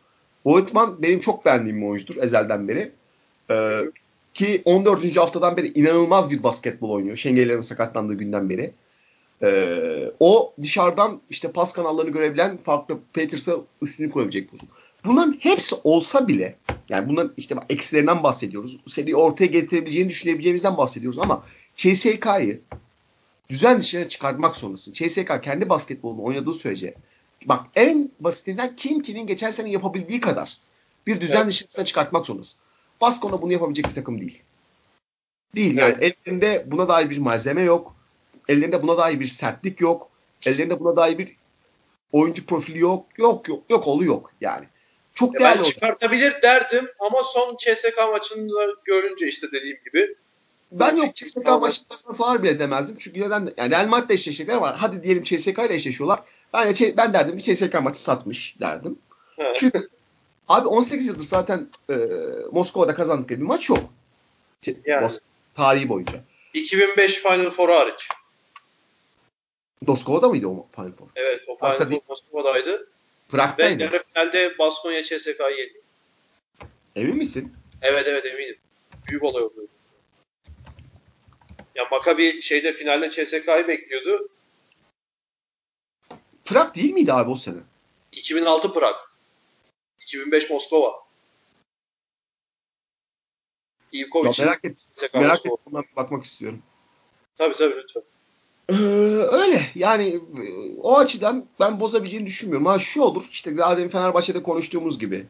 Voigtman benim çok beğendiğim bir oyuncudur ezelden beri. Ee, ki 14. haftadan beri inanılmaz bir basketbol oynuyor. Şengeller'in sakatlandığı günden beri. Ee, o dışarıdan işte pas kanallarını görebilen farklı Peters'a üstünlük koyabilecek pozisyon. Bunların hepsi olsa bile yani bunların işte eksilerinden bahsediyoruz. Seni ortaya getirebileceğini düşünebileceğimizden bahsediyoruz ama CSK'yı düzen dışına çıkartmak zorundasın. CSK kendi basketbolunu oynadığı sürece bak en basitinden Kim Ki'nin geçen sene yapabildiği kadar bir düzen Evet. dışına çıkartmak zorundasın. Baskona bunu yapabilecek bir takım değil. Değil yani ellerinde buna dair bir malzeme yok. Ellerinde buna dair bir sertlik yok. Ellerinde buna dair bir oyuncu profili yok. Yok yok yok oğlu yok yani. Çok Ya değerli ben çıkartabilir derdim ama son CSK maçını görünce işte dediğim gibi Ben yok CSK maçında salar bile demezdim. Çünkü neden? Yani Real Madrid'le eşleşecekler ama hadi diyelim CSK ile eşleşiyorlar. Ben, de- ben derdim bir CSK maçı satmış derdim. Çünkü abi 18 yıldır zaten e, Moskova'da kazandıkları bir maç yok. Ç- Yani. Mos- tarihi boyunca. 2005 Final Four hariç. Moskova'da mıydı o Final Four? Evet o Final. Four Moskova'daydı. Ve Prag'daydı. yarı finalde Baskonya CSK'yı yendi. Emin misin? Evet evet eminim. Büyük olay oldu. Ya Maccabi şeyde finalde CSK'yı bekliyordu. Prag değil miydi abi o sene? 2006 Prag. 2005 Moskova. Ivkovic. merak et, merak ben Bakmak istiyorum. Tabii tabii lütfen. Ee, öyle yani e, o açıdan ben bozabileceğini düşünmüyorum. Ha şu olur işte daha demin Fenerbahçe'de konuştuğumuz gibi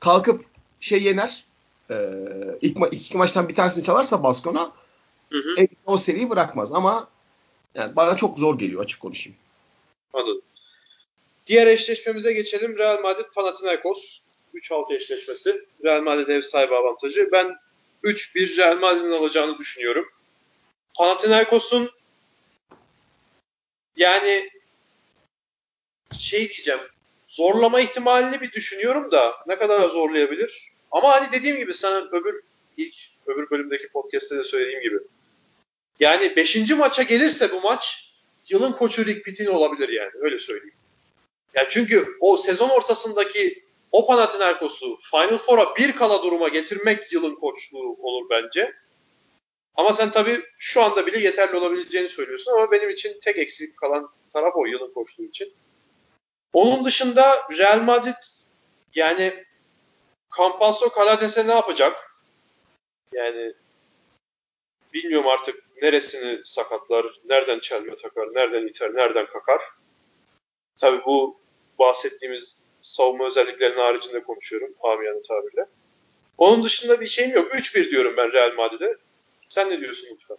kalkıp şey yener e, ilk ma- iki maçtan bir tanesini çalarsa Baskona Hı hı. e, o seriyi bırakmaz ama yani bana çok zor geliyor açık konuşayım. Anladım. Diğer eşleşmemize geçelim. Real Madrid Panathinaikos 3-6 eşleşmesi. Real Madrid ev sahibi avantajı. Ben 3-1 Real Madrid'in alacağını düşünüyorum. Panathinaikos'un yani şey diyeceğim zorlama ihtimalini bir düşünüyorum da ne kadar zorlayabilir. Ama hani dediğim gibi sana öbür ilk öbür bölümdeki podcast'te de söylediğim gibi. Yani 5. maça gelirse bu maç yılın koçu Rick Pitino olabilir yani öyle söyleyeyim. Yani çünkü o sezon ortasındaki o Panathinaikos'u Final Four'a bir kala duruma getirmek yılın koçluğu olur bence. Ama sen tabii şu anda bile yeterli olabileceğini söylüyorsun ama benim için tek eksik kalan taraf o yılın koçluğu için. Onun dışında Real Madrid yani Campasso Calates'e ne yapacak? Yani bilmiyorum artık neresini sakatlar, nereden çelme takar, nereden iter, nereden kakar. Tabii bu bahsettiğimiz savunma özelliklerinin haricinde konuşuyorum amiyane tabirle. Onun dışında bir şeyim yok. 3-1 diyorum ben Real Madrid'e. Sen ne diyorsun lütfen?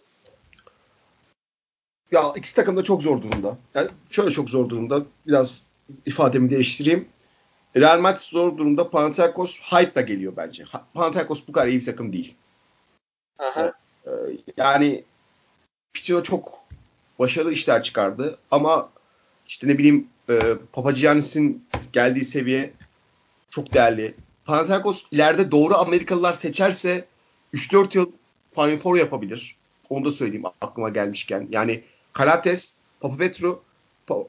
Ya ikisi takım da çok zor durumda. Yani şöyle çok zor durumda. Biraz ifademi değiştireyim. Real Madrid zor durumda. Panathinaikos hype'la geliyor bence. Panathinaikos bu kadar iyi bir takım değil. Aha. Ee, yani Pitino çok başarılı işler çıkardı ama işte ne bileyim e, Papagiannis'in geldiği seviye çok değerli. Panathinaikos ileride doğru Amerikalılar seçerse 3-4 yıl Final Four yapabilir. Onu da söyleyeyim aklıma gelmişken. Yani Kalates, Papapetro,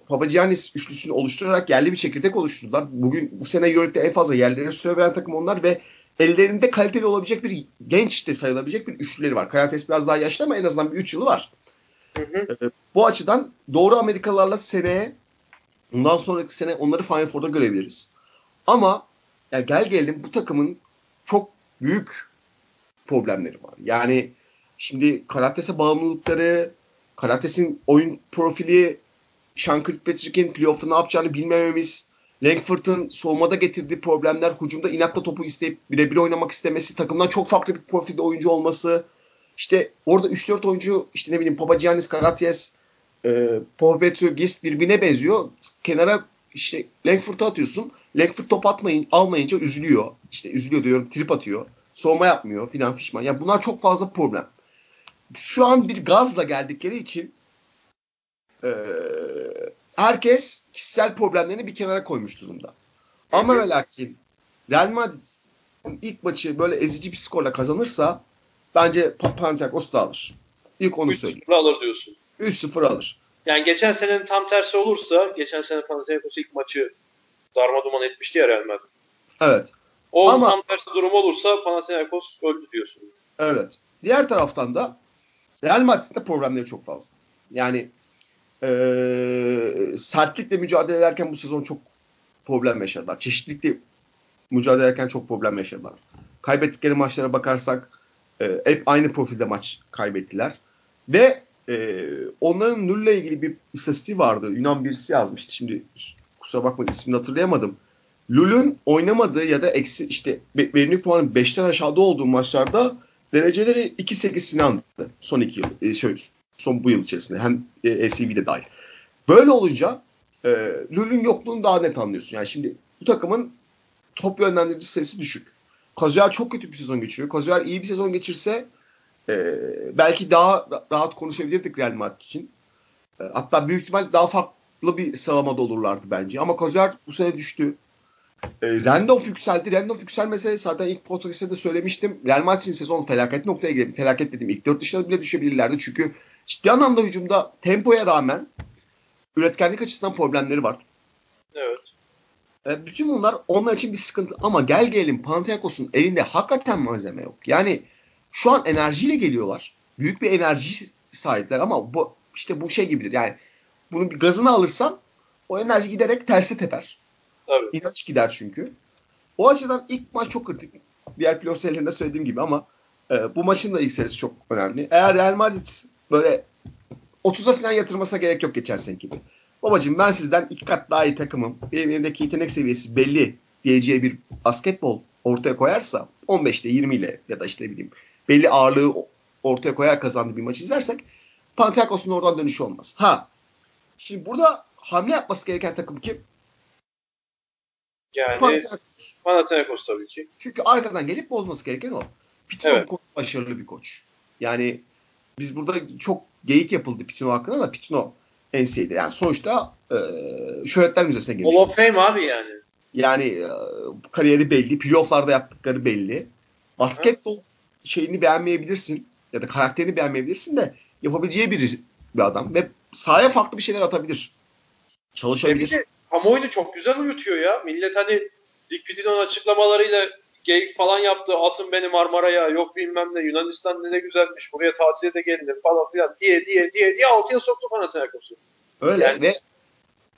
Papagiannis üçlüsünü oluşturarak yerli bir çekirdek oluşturdular. Bugün bu sene Euroleague'de en fazla yerlere süre veren takım onlar ve ellerinde kaliteli olabilecek bir genç de sayılabilecek bir üçlüleri var. Kalates biraz daha yaşlı ama en azından bir üç yılı var. Ee, bu açıdan doğru Amerikalılarla seneye bundan sonraki sene onları Final Four'da görebiliriz. Ama yani gel gelelim bu takımın çok büyük problemleri var. Yani şimdi Karates'e bağımlılıkları, Karates'in oyun profili, Sean Kirkpatrick'in playoff'ta ne yapacağını bilmememiz, Langford'un soğumada getirdiği problemler, hücumda inatla topu isteyip birebir oynamak istemesi, takımdan çok farklı bir profilde oyuncu olması, işte orada 3-4 oyuncu işte ne bileyim Papagiannis, Karaties, e, Popetro, Gist birbirine benziyor. Kenara işte Langford'u atıyorsun. Langford top atmayın, almayınca üzülüyor. İşte üzülüyor diyorum, trip atıyor. Soğuma yapmıyor filan fişman. Ya bunlar çok fazla problem. Şu an bir gazla geldikleri için e, herkes kişisel problemlerini bir kenara koymuş durumda. Ama ve lakin Real Madrid ilk maçı böyle ezici bir skorla kazanırsa bence Panathinaikos da alır. İlk onu söyleyeyim. 3-0 alır diyorsun. 3-0 alır. Yani geçen senenin tam tersi olursa, geçen sene Panathinaikos ilk maçı darma duman etmişti ya Real Madrid. Evet. O Ama- tam tersi durum olursa Panathinaikos öldü diyorsun. Evet. Diğer taraftan da Real Madrid'in de problemleri çok fazla. Yani eee sertlikle mücadele ederken bu sezon çok problem yaşadılar. Çeşitlilikle mücadele ederken çok problem yaşadılar. Kaybettikleri maçlara bakarsak e, hep aynı profilde maç kaybettiler. Ve e, onların Null'la ilgili bir istatistiği vardı. Yunan birisi yazmıştı. Şimdi kusura bakmayın ismini hatırlayamadım. Lul'ün oynamadığı ya da eksi işte verimlilik puanı 5'ten aşağıda olduğu maçlarda dereceleri 2-8 falandı son iki yıl. E, şöyle, son bu yıl içerisinde. Hem e, SCB'de dahil. Böyle olunca e, Lul'ün yokluğunu daha net anlıyorsun. Yani şimdi bu takımın top yönlendirici sayısı düşük. Kazuyer çok kötü bir sezon geçiriyor. Kazuyer iyi bir sezon geçirse e, belki daha ra- rahat konuşabilirdik Real Madrid için. E, hatta büyük ihtimal daha farklı bir sıralamada olurlardı bence. Ama Kazuyer bu sene düştü. E, Randolph yükseldi. Randolph yükselmese zaten ilk podcast'te de söylemiştim. Real Madrid'in sezon felaket noktaya geldi. Felaket dedim. İlk dört dışına bile düşebilirlerdi. Çünkü ciddi anlamda hücumda tempoya rağmen üretkenlik açısından problemleri var. Evet. E, bütün bunlar onlar için bir sıkıntı. Ama gel gelelim Panathinaikos'un elinde hakikaten malzeme yok. Yani şu an enerjiyle geliyorlar. Büyük bir enerji sahipler ama bu işte bu şey gibidir. Yani bunun bir gazını alırsan o enerji giderek terse teper. Tabii. İnanç gider çünkü. O açıdan ilk maç çok kritik. Diğer playoff serilerinde söylediğim gibi ama e, bu maçın da ilk serisi çok önemli. Eğer Real Madrid böyle 30'a falan yatırmasına gerek yok geçen seneki gibi. Babacım ben sizden iki kat daha iyi takımım. Benim elimdeki yetenek seviyesi belli diyeceği bir basketbol ortaya koyarsa 15'te 20 ile ya da işte bileyim belli ağırlığı ortaya koyar kazandığı bir maç izlersek Panathinaikos'un oradan dönüşü olmaz. Ha. Şimdi burada hamle yapması gereken takım kim? Yani Panathinaikos. Panathinaikos tabii ki. Çünkü arkadan gelip bozması gereken o. Pitino Evet. bu başarılı bir koç. Yani biz burada çok geyik yapıldı Pitino hakkında da Pitino NCAA'de. Yani sonuçta e, şöhretler müzesine girmiş. Hall of Fame abi yani. Yani e, kariyeri belli. Playoff'larda yaptıkları belli. Basketbol şeyini beğenmeyebilirsin ya da karakterini beğenmeyebilirsin de yapabileceği bir, bir adam ve sahaya farklı bir şeyler atabilir. Çalışabilir. E kamuoyunu çok güzel uyutuyor ya. Millet hani Dick Pitino'nun açıklamalarıyla geyik falan yaptı. Atın beni Marmara'ya yok bilmem ne Yunanistan ne, ne güzelmiş buraya tatile de gelinir falan filan diye diye diye diye altıya soktu Panathinaikos'u. Öyle yani, ve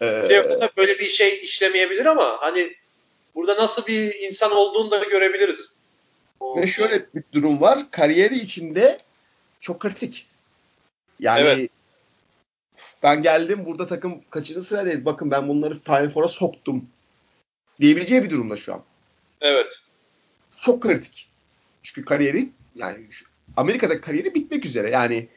e, böyle bir şey işlemeyebilir ama hani burada nasıl bir insan olduğunu da görebiliriz. Ve şöyle bir durum var. Kariyeri içinde çok kritik. Yani evet. ben geldim burada takım kaçıncı sıradayız. Bakın ben bunları Final Four'a soktum. Diyebileceği bir durumda şu an. Evet. Çok kritik. Çünkü kariyeri yani Amerika'da kariyeri bitmek üzere. Yani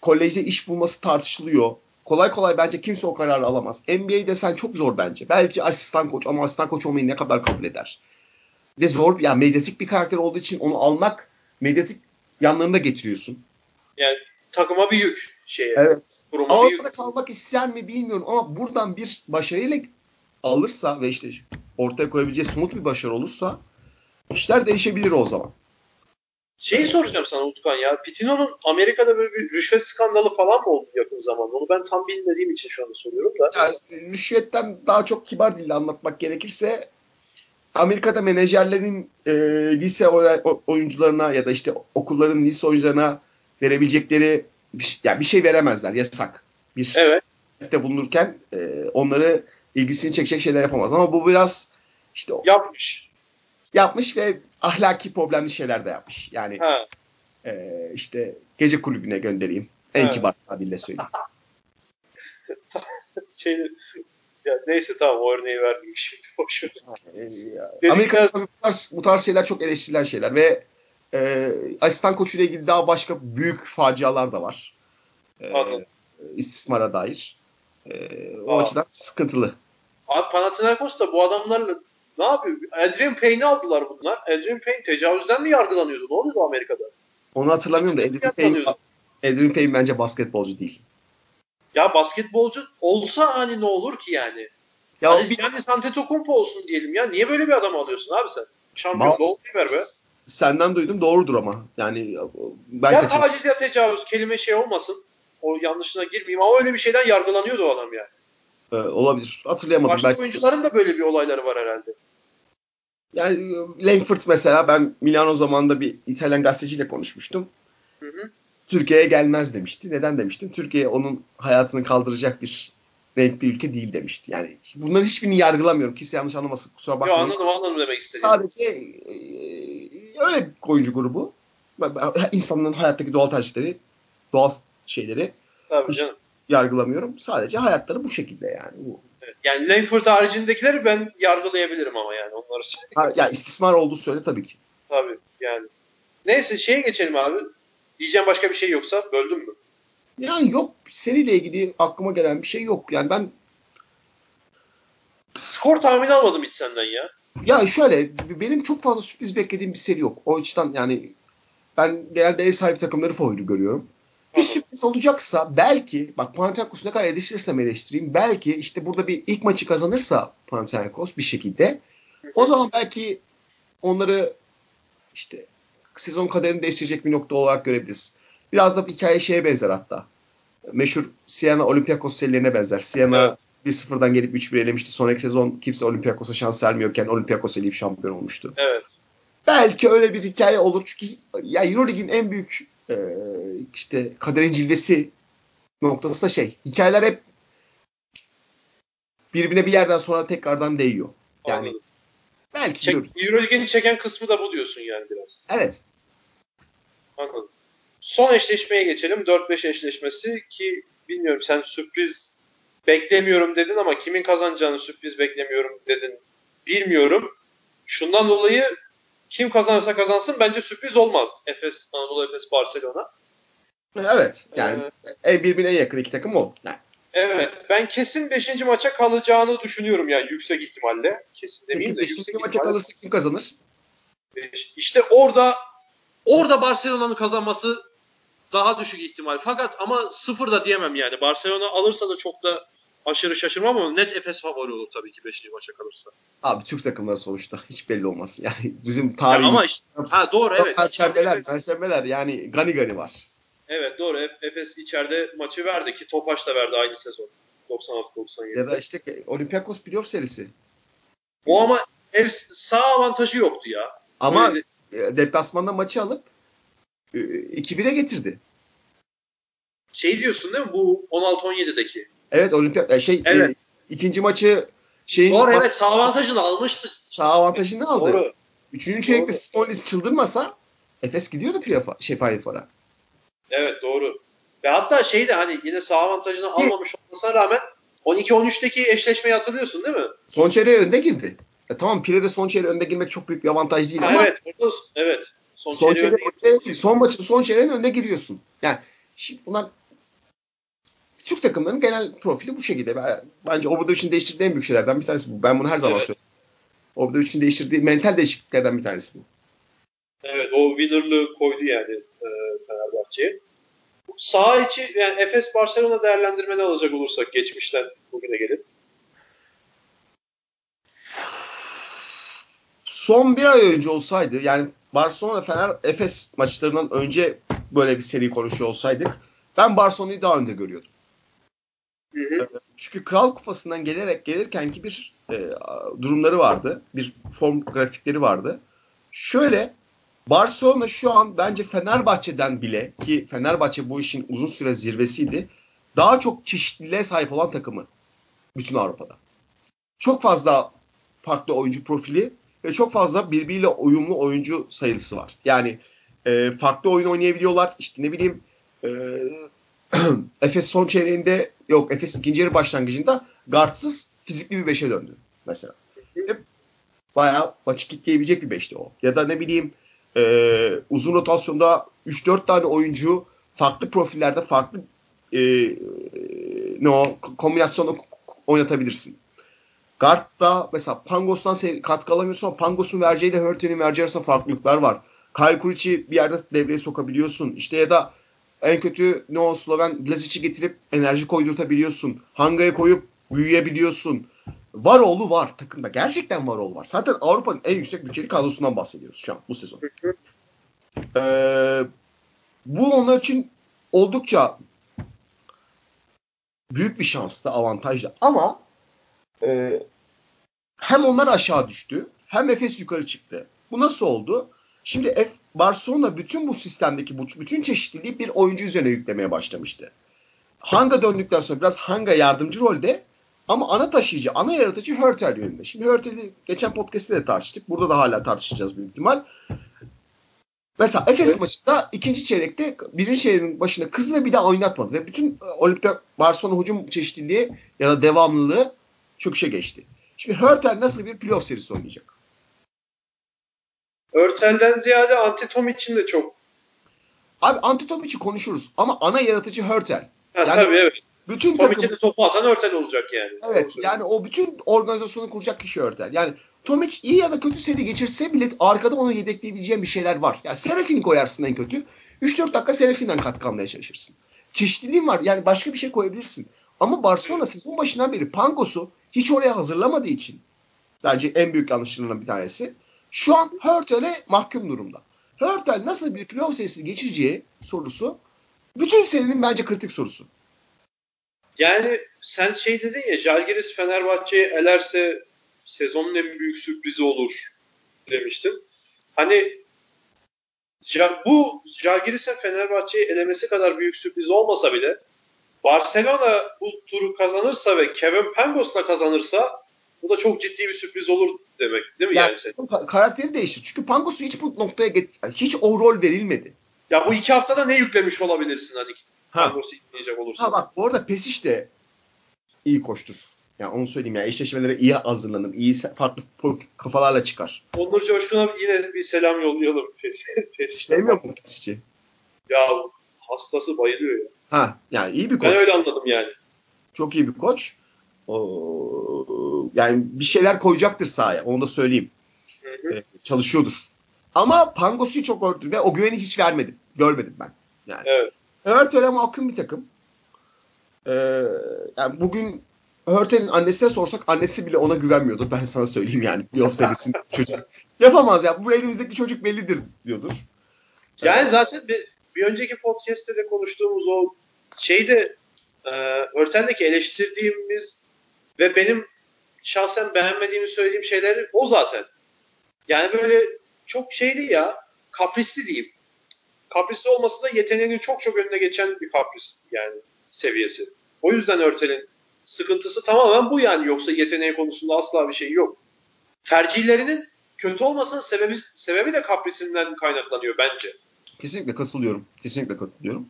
kolejde iş bulması tartışılıyor. Kolay kolay bence kimse o kararı alamaz. NBA'de sen çok zor bence. Belki asistan koç ama asistan koç olmayı ne kadar kabul eder? Ve zor yani medyatik bir karakter olduğu için onu almak medyatik yanlarında getiriyorsun. Yani takıma bir yük şey. Evet. Avrupa'da kalmak ister mi bilmiyorum ama buradan bir başarıyla alırsa ve işte ortaya koyabileceği smooth bir başarı olursa işler değişebilir o zaman. Şeyi soracağım sana Utkan ya. Pitino'nun Amerika'da böyle bir rüşvet skandalı falan mı oldu yakın zamanda? Onu ben tam bilmediğim için şu anda soruyorum da. Yani rüşvetten daha çok kibar dille anlatmak gerekirse Amerika'da menajerlerin e, lise oyuncularına ya da işte okulların lise oyuncularına verebilecekleri bir, yani bir şey veremezler. Yasak. Bir evet. de bulunurken e, onları ilgisini çekecek şeyler yapamaz. Ama bu biraz işte yapmış. Yapmış ve ahlaki problemli şeyler de yapmış. Yani e, işte gece kulübüne göndereyim. En ha. kibar tabirle söyleyeyim. <laughs> şey, ya neyse tamam o örneği verdim şimdi <laughs> boş Amerika'da bu tarz, bu tarz şeyler çok eleştirilen şeyler ve e, asistan koçuyla ilgili daha başka büyük facialar da var. E, Anladım. İstismara dair. E, o Aa. açıdan sıkıntılı. Abi Panathinaikos da bu adamlarla ne yapıyor? Adrian Payne'i aldılar bunlar. Adrian Payne tecavüzden mi yargılanıyordu? Ne oluyordu Amerika'da? Onu hatırlamıyorum da Adrian Payne, Adrian Payne bence basketbolcu değil. Ya basketbolcu olsa hani ne olur ki yani? Ya hani bir... Yani Antetokounmpo olsun diyelim ya. Niye böyle bir adam alıyorsun abi sen? Şampiyon ver be. Senden duydum doğrudur ama. Yani ben ya kaçım. taciz ya tecavüz kelime şey olmasın. O yanlışına girmeyeyim ama öyle bir şeyden yargılanıyordu o adam yani. Ee, olabilir. Hatırlayamadım. Başka belki. oyuncuların da böyle bir olayları var herhalde. Yani Langford mesela ben Milano zamanında bir İtalyan gazeteciyle konuşmuştum. Hı hı. Türkiye'ye gelmez demişti. Neden demiştim? Türkiye onun hayatını kaldıracak bir renkli ülke değil demişti. Yani bunların hiçbirini yargılamıyorum. Kimse yanlış anlamasın. Kusura bakmayın. Yo, anladım anladım demek istedim. Sadece e, öyle bir oyuncu grubu. İnsanların hayattaki doğal tercihleri, doğal şeyleri Tabii canım. Yargılamıyorum. Sadece hayatları bu şekilde yani. Bu. Evet, yani Langford haricindekileri ben yargılayabilirim ama yani onları. Ha, ya istismar olduğu söyle tabii ki. Tabii yani. Neyse şeye geçelim abi. Diyeceğim başka bir şey yoksa böldüm mü? Yani yok seriyle ilgili aklıma gelen bir şey yok. Yani ben skor tahmini almadım hiç senden ya. Ya şöyle benim çok fazla sürpriz beklediğim bir seri yok. O açıdan yani ben genelde ev sahibi takımları favori görüyorum. Bir sürpriz olacaksa belki bak Panathinaikos'u ne kadar eleştirirsem eleştireyim belki işte burada bir ilk maçı kazanırsa Panathinaikos bir şekilde o zaman belki onları işte sezon kaderini değiştirecek bir nokta olarak görebiliriz. Biraz da bir hikaye şeye benzer hatta. Meşhur Siena Olympiakos serilerine benzer. Siena evet. 1-0'dan gelip 3-1 elemişti. Sonraki sezon kimse Olympiakos'a şans vermiyorken Olympiakos eleyip şampiyon olmuştu. Evet. Belki öyle bir hikaye olur. Çünkü ya Euroleague'in en büyük e, işte kaderin cilvesi noktası da şey. Hikayeler hep birbirine bir yerden sonra tekrardan değiyor. Yani Anladım. belki Çek, Euroleague'in çeken kısmı da bu diyorsun yani biraz. Evet. Anladım. Son eşleşmeye geçelim. 4-5 eşleşmesi ki bilmiyorum sen sürpriz beklemiyorum dedin ama kimin kazanacağını sürpriz beklemiyorum dedin. Bilmiyorum. Şundan dolayı kim kazanırsa kazansın bence sürpriz olmaz. Efes, Anadolu Efes, Barcelona. Evet. Yani ee, birbirine en yakın iki takım o. Yani. Evet. Ben kesin 5. maça kalacağını düşünüyorum yani yüksek ihtimalle. Kesin demeyeyim de yüksek ihtimalle. maça kalırsa kim kazanır? İşte orada orada Barcelona'nın kazanması daha düşük ihtimal. Fakat ama sıfır da diyemem yani. Barcelona alırsa da çok da aşırı şaşırmam ama net Efes favori olur tabii ki 5. maça kalırsa. Abi Türk takımları sonuçta hiç belli olmaz. <laughs> Yani bizim tarihimiz. ama işte, ha doğru evet. Perşembeler, perşembeler yani gani gani var. Evet doğru. Ef- Efes içeride maçı verdi ki Topaş da verdi aynı sezon. 96-97. Ya da işte Olympiakos playoff serisi. O ama ev sağ avantajı yoktu ya. Ama Öyle- e, deplasmanda maçı alıp e, 2-1'e getirdi. şey diyorsun değil mi bu 16-17'deki? Evet Olimpiyak e, şey Evet. e, ikinci maçı şeyin Doğru evet sağ avantajını almıştı. sağ avantajını aldı. Doğru. Üçüncü çeyrekte. Smolis çıldırmasa Efes gidiyordu playoff'a, şey Final. Evet doğru. Ve hatta şey de hani yine sağ avantajını almamış olmasına rağmen 12-13'teki eşleşmeyi hatırlıyorsun değil mi? Son çeyreğe önde girdi. Ya tamam Pire'de son çeyreğe önde girmek çok büyük bir avantaj değil Ha, ama evet. Orada, evet. Son, son, çeyreğe çeyreğe önde önde- son maçın son çeyreğin önde giriyorsun. Yani şimdi bunlar Türk takımlarının genel profili bu şekilde. Ben- Bence Obradovic'in değiştirdiği en büyük şeylerden bir tanesi bu. Ben bunu her zaman Evet. söylüyorum. Obradovic'in değiştirdiği mental değişikliklerden bir tanesi bu. Evet o winner'lığı koydu yani e, Fenerbahçe'ye. Sağ içi yani Efes Barcelona değerlendirmeni alacak olursak geçmişten bugüne gelip. Son bir ay önce olsaydı yani Barcelona Fener Efes maçlarından önce böyle bir seri konuşuyor olsaydık ben Barcelona'yı daha önde görüyordum. Hı hı. Çünkü Kral Kupası'ndan gelerek gelirkenki bir e, durumları vardı. Bir form grafikleri vardı. Şöyle Barcelona şu an bence Fenerbahçe'den bile ki Fenerbahçe bu işin uzun süre zirvesiydi. Daha çok çeşitliliğe sahip olan takımı bütün Avrupa'da. Çok fazla farklı oyuncu profili ve çok fazla birbiriyle uyumlu oyuncu sayısı var. Yani e, farklı oyun oynayabiliyorlar. İşte ne bileyim e, <clears throat> Efes son çeyreğinde yok Efes ikinci yarı başlangıcında guardsız fizikli bir beşe döndü mesela. Bayağı maçı kitleyebilecek bir beşti o. Ya da ne bileyim e, uzun rotasyonda 3-4 tane oyuncu farklı profillerde farklı e, ne o kombinasyonda oynatabilirsin. Guard'da mesela Pangos'tan katkı alamıyorsun ama Pangos'un vereceğiyle Hurt'ün vereceği arasında farklılıklar var. Kyle Kuric'i bir yerde devreye sokabiliyorsun. İşte ya da en kötü ne o Sloven Blazic'i getirip enerji koydurtabiliyorsun. Hanga'ya koyup büyüyebiliyorsun. Varoğlu var takımda. Gerçekten Varoğlu var. Zaten Avrupa'nın en yüksek bütçeli kadrosundan bahsediyoruz şu an bu sezon. Ee, bu onlar için oldukça büyük bir şanstı, avantajlı. Ama e, hem onlar aşağı düştü hem Efes yukarı çıktı. Bu nasıl oldu? Şimdi F, Barcelona bütün bu sistemdeki bu bütün çeşitliliği bir oyuncu üzerine yüklemeye başlamıştı. Hanga döndükten sonra biraz Hanga yardımcı rolde ama ana taşıyıcı, ana yaratıcı Hurtel yönünde. Şimdi Hurtel'i geçen podcast'te de tartıştık. Burada da hala tartışacağız büyük ihtimal. Mesela Efes Evet. maçında ikinci çeyrekte birinci çeyreğin başına kızla bir daha oynatmadı. Ve bütün e, Olimpiyak Barcelona hücum çeşitliliği ya da devamlılığı çöküşe geçti. Şimdi Hurtel nasıl bir playoff serisi oynayacak? Örtel'den ziyade Antitomic'in de çok. Abi Antitomic'i konuşuruz ama ana yaratıcı Hurtel. Ha, Yani tabii evet. Bütün takım Tomic'e de topu atan Örtel olacak yani. Evet yani o bütün organizasyonu kuracak kişi Örtel. Yani Tomic iyi ya da kötü seri geçirse bile arkada onu yedekleyebileceğin bir şeyler var. Yani Serafin koyarsın en kötü. 3-4 dakika Serafin'den katkı almaya çalışırsın. Çeşitliliğin var. Yani başka bir şey koyabilirsin. Ama Barcelona sezon başından beri Pangos'u hiç oraya hazırlamadığı için bence en büyük yanlışlarından bir tanesi. Şu an Hurtel'e mahkum durumda. Hurtel nasıl bir playoff serisi geçireceği sorusu bütün serinin bence kritik sorusu. Yani sen şey dedin ya Jalgiris Fenerbahçe'yi elerse sezonun en büyük sürprizi olur demiştin. Hani bu Jalgiris'in Fenerbahçe'yi elemesi kadar büyük sürpriz olmasa bile Barcelona bu turu kazanırsa ve Kevin Pangos'la kazanırsa bu da çok ciddi bir sürpriz olur demek değil mi yani, Yani karakteri değişir. Çünkü Pangos'u hiç bu noktaya get- hiç o rol verilmedi. Ya bu iki haftada ne yüklemiş olabilirsin hani Ha. Pangos'u yükleyecek olursa? Ha bak bu arada Pesic de iyi koştur. Yani onu söyleyeyim ya eşleşmelere iyi hazırlanır. iyi farklı kafalarla çıkar. Onur Coşkun'a yine bir selam yollayalım. Pesiş'ten. Sevmiyor mu Pesic'i? Ya hastası bayılıyor ya. Ha yani iyi bir koç. Ben öyle anladım yani. Çok iyi bir koç. O, yani bir şeyler koyacaktır sahaya. Onu da söyleyeyim. Hı hı. Ee, çalışıyordur. Ama Pangos'u çok gördü ve o güveni hiç vermedim. Görmedim ben. Yani Evet. Hörtel'e mahkum bir takım. Ee, yani bugün Hörtel'in annesine sorsak annesi bile ona güvenmiyordu. Ben sana söyleyeyim yani. Playoff serisinin <laughs> çocuk. Yapamaz ya. Bu elimizdeki çocuk bellidir diyordur. Yani zaten bir, bir önceki podcast'te de konuştuğumuz o şeyde e, Örten'deki eleştirdiğimiz ve benim şahsen beğenmediğimi söylediğim şeyleri o zaten. Yani böyle çok şeyli ya kaprisli diyeyim. Kaprisli olması da yeteneğinin çok çok önüne geçen bir kapris yani seviyesi. O yüzden Örtel'in sıkıntısı tamamen bu yani. Yoksa yeteneği konusunda asla bir şey yok. Tercihlerinin kötü olmasının sebebi, sebebi de kaprisinden kaynaklanıyor bence. Kesinlikle katılıyorum. Kesinlikle katılıyorum.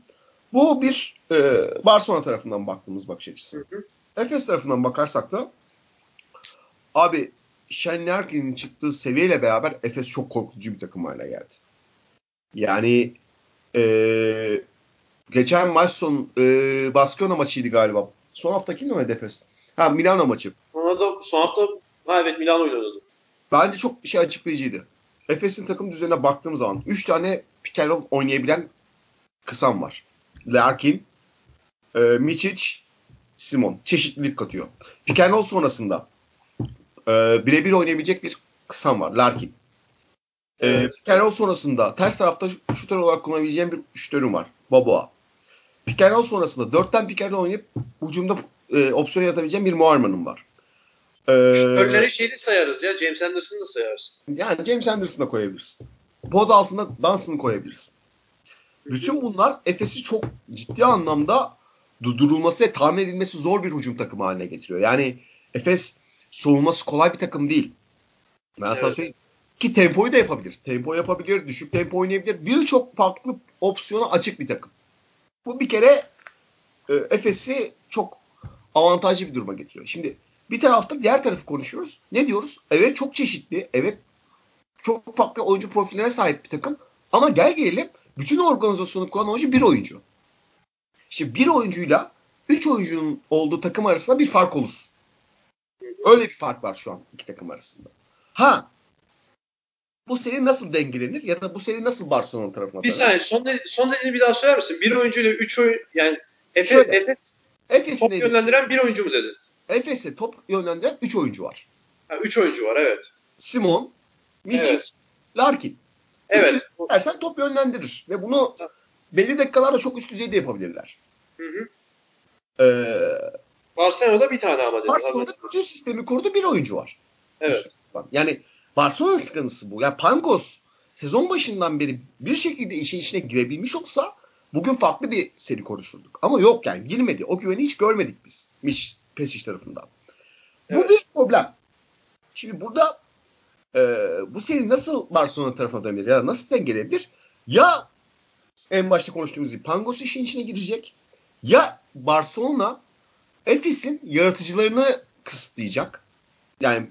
Bu bir e, Barcelona tarafından baktığımız bakış açısı. Hı hı. Efes tarafından bakarsak da abi Şenlerkin'in çıktığı seviyeyle beraber Efes çok korkutucu bir takım haline geldi. Yani e, geçen maç son e, Baskona maçıydı galiba. Son hafta kimle oynadı Efes? Ha Milano maçı. Sonra da son hafta ha evet Milano oynadı. Bence çok şey açıklayıcıydı. Efes'in takım düzenine baktığım zaman 3 tane pick oynayabilen kısam var. Larkin, e, Mičić, Simon. Çeşitlilik katıyor. Pick sonrasında e, birebir oynayabilecek bir kısam var. Larkin. E, evet. pick and roll sonrasında ters tarafta şutör olarak kullanabileceğim bir şutörüm var. Baboa. Pick and roll sonrasında dörtten pick and roll oynayıp ucumda e, opsiyon yaratabileceğim bir Muharman'ım var. Ee, Şütörleri şeyi sayarız ya. James Anderson'ı da sayarız. Yani James Anderson'ı da koyabilirsin. Pod altında Dunson'ı koyabilirsin. Bütün bunlar Efes'i çok ciddi anlamda durdurulması ve tahmin edilmesi zor bir hücum takımı haline getiriyor. Yani Efes savunması kolay bir takım değil. Ben evet. sana söyleyeyim. Ki tempoyu da yapabilir. Tempo yapabilir, düşük tempo oynayabilir. Birçok farklı opsiyona açık bir takım. Bu bir kere e, Efes'i çok avantajlı bir duruma getiriyor. Şimdi bir tarafta diğer tarafı konuşuyoruz. Ne diyoruz? Evet çok çeşitli. Evet çok farklı oyuncu profillerine sahip bir takım. Ama gel gelelim bütün organizasyonu kuran oyuncu bir oyuncu. İşte bir oyuncuyla üç oyuncunun olduğu takım arasında bir fark olur. Öyle bir fark var şu an iki takım arasında. Ha bu seri nasıl dengelenir ya da bu seri nasıl Barcelona tarafına Bir saniye son, dedi, son dediğini bir daha söyler misin? Bir oyuncuyla üç oyun yani Efe, Efe, Efes'in top yönlendiren bir oyuncu mu dedin? Efes'e top yönlendiren 3 oyuncu var. 3 oyuncu var evet. Simon, Miçic, evet. Larkin. Evet. Üçü istersen top yönlendirir. Ve bunu belli dakikalarda çok üst düzeyde yapabilirler. Hı hı. Ee, Barcelona'da bir tane ama dedi. Barcelona'da bütün sistemi kurdu bir oyuncu var. Evet. Yani Barcelona sıkıntısı bu. Yani Pankos sezon başından beri bir şekilde işin içine girebilmiş olsa bugün farklı bir seri konuşurduk. Ama yok yani girmedi. O güveni hiç görmedik biz. Miş Pesic tarafından. Evet. Bu bir problem. Şimdi burada e, bu seri nasıl Barcelona tarafına dönebilir ya nasıl dengelenebilir? Ya en başta konuştuğumuz gibi Pangos işin içine girecek ya Barcelona Efes'in yaratıcılarını kısıtlayacak. Yani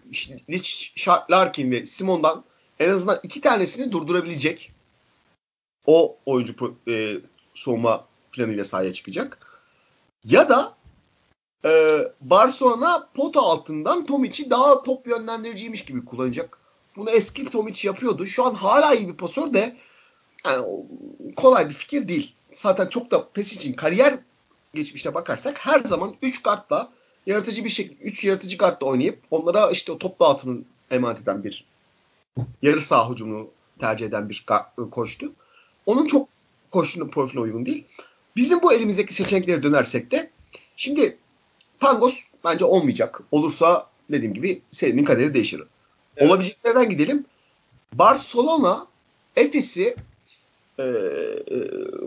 Rich Larkin ve Simon'dan en azından iki tanesini durdurabilecek. O oyuncu e, soğuma planıyla sahaya çıkacak. Ya da e, Barcelona pota altından Tomic'i daha top yönlendiriciymiş gibi kullanacak. Bunu eski Tomic yapıyordu. Şu an hala iyi bir pasör de yani kolay bir fikir değil. Zaten çok da pes için kariyer geçmişte bakarsak her zaman 3 kartla yaratıcı bir şekilde 3 yaratıcı kartla oynayıp onlara işte o top dağıtımını emanet eden bir yarı saha hücumunu tercih eden bir koştu. Onun çok koşunun profiline uygun değil. Bizim bu elimizdeki seçeneklere dönersek de şimdi Pangos bence olmayacak. Olursa dediğim gibi serinin kaderi değişir. Evet. Olabileceklerden gidelim. Barcelona Efes'i e,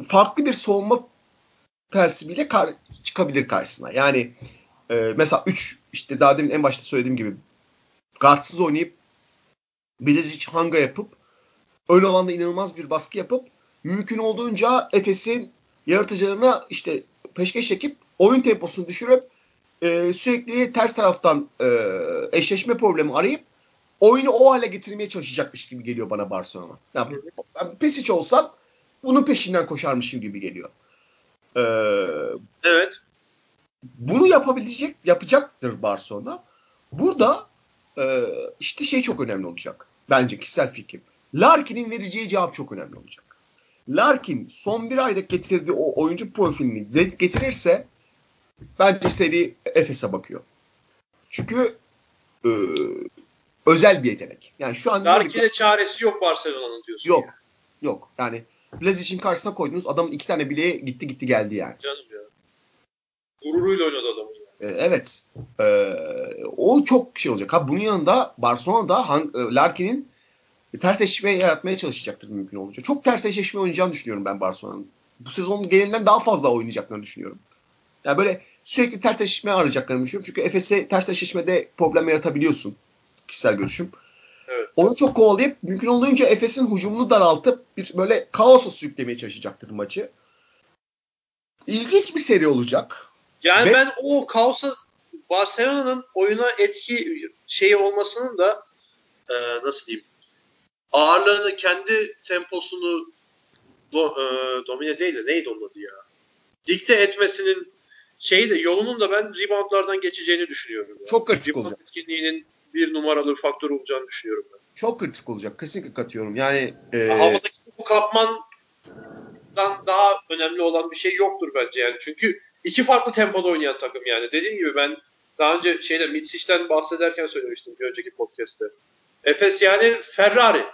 farklı bir savunma prensibiyle kar- çıkabilir karşısına. Yani e, mesela 3 işte daha demin en başta söylediğim gibi guardsız oynayıp Bilezic hanga yapıp ön alanda inanılmaz bir baskı yapıp mümkün olduğunca Efes'in yaratıcılarına işte peşkeş çekip oyun temposunu düşürüp e, sürekli ters taraftan e, eşleşme problemi arayıp oyunu o hale getirmeye çalışacakmış gibi geliyor bana Barcelona. Yani, Pesic olsam bunun peşinden koşarmışım gibi geliyor. Ee, evet. Bunu yapabilecek, yapacaktır Barcelona. Burada e, işte şey çok önemli olacak. Bence kişisel fikrim. Larkin'in vereceği cevap çok önemli olacak. Larkin son bir ayda getirdiği o oyuncu profilini getirirse bence seri Efes'e bakıyor. Çünkü e, özel bir yetenek. Yani şu an Larkin'e çaresi yok Barcelona'nın diyorsun. Yok. Yani. Yok. Yani Blazic'in karşısına koydunuz adamın iki tane bileğe gitti gitti geldi yani. Canım ya. Gururuyla oynadı. Yani. E, evet. Ee, o çok şey olacak. Ha bunun yanında Barcelona'da e, Larkin'in ters eşleşme yaratmaya çalışacaktır mümkün olunca. Çok ters eşleşme oynayacağını düşünüyorum ben Barcelona'nın. Bu sezonun genelinden daha fazla oynayacaklarını düşünüyorum. Yani böyle sürekli ters eşleşme arayacaklarını düşünüyorum. Çünkü Efes'e ters eşleşmede problem yaratabiliyorsun. Kişisel görüşüm. Onu çok kovalayıp mümkün olduğunca Efes'in hücumunu daraltıp bir böyle kaosa sürüklemeye çalışacaktır maçı. İlginç bir seri olacak. Yani Ve... ben o kaosa Barcelona'nın oyuna etki şeyi olmasının da e, nasıl diyeyim ağırlığını kendi temposunu do, e, domine değil de neydi onun adı ya? Dikte etmesinin şeyi de yolunun da ben reboundlardan geçeceğini düşünüyorum. Ya. Çok kritik Rebound olacak. etkinliğinin bir numaralı faktör olacağını düşünüyorum ben. Çok kritik olacak. Kesinlikle katıyorum. Yani e... havadaki bu kapmandan daha önemli olan bir şey yoktur bence yani. Çünkü iki farklı tempoda oynayan takım yani. Dediğim gibi ben daha önce şeyde Mitsic'ten bahsederken söylemiştim bir önceki podcast'te. Efes yani Ferrari.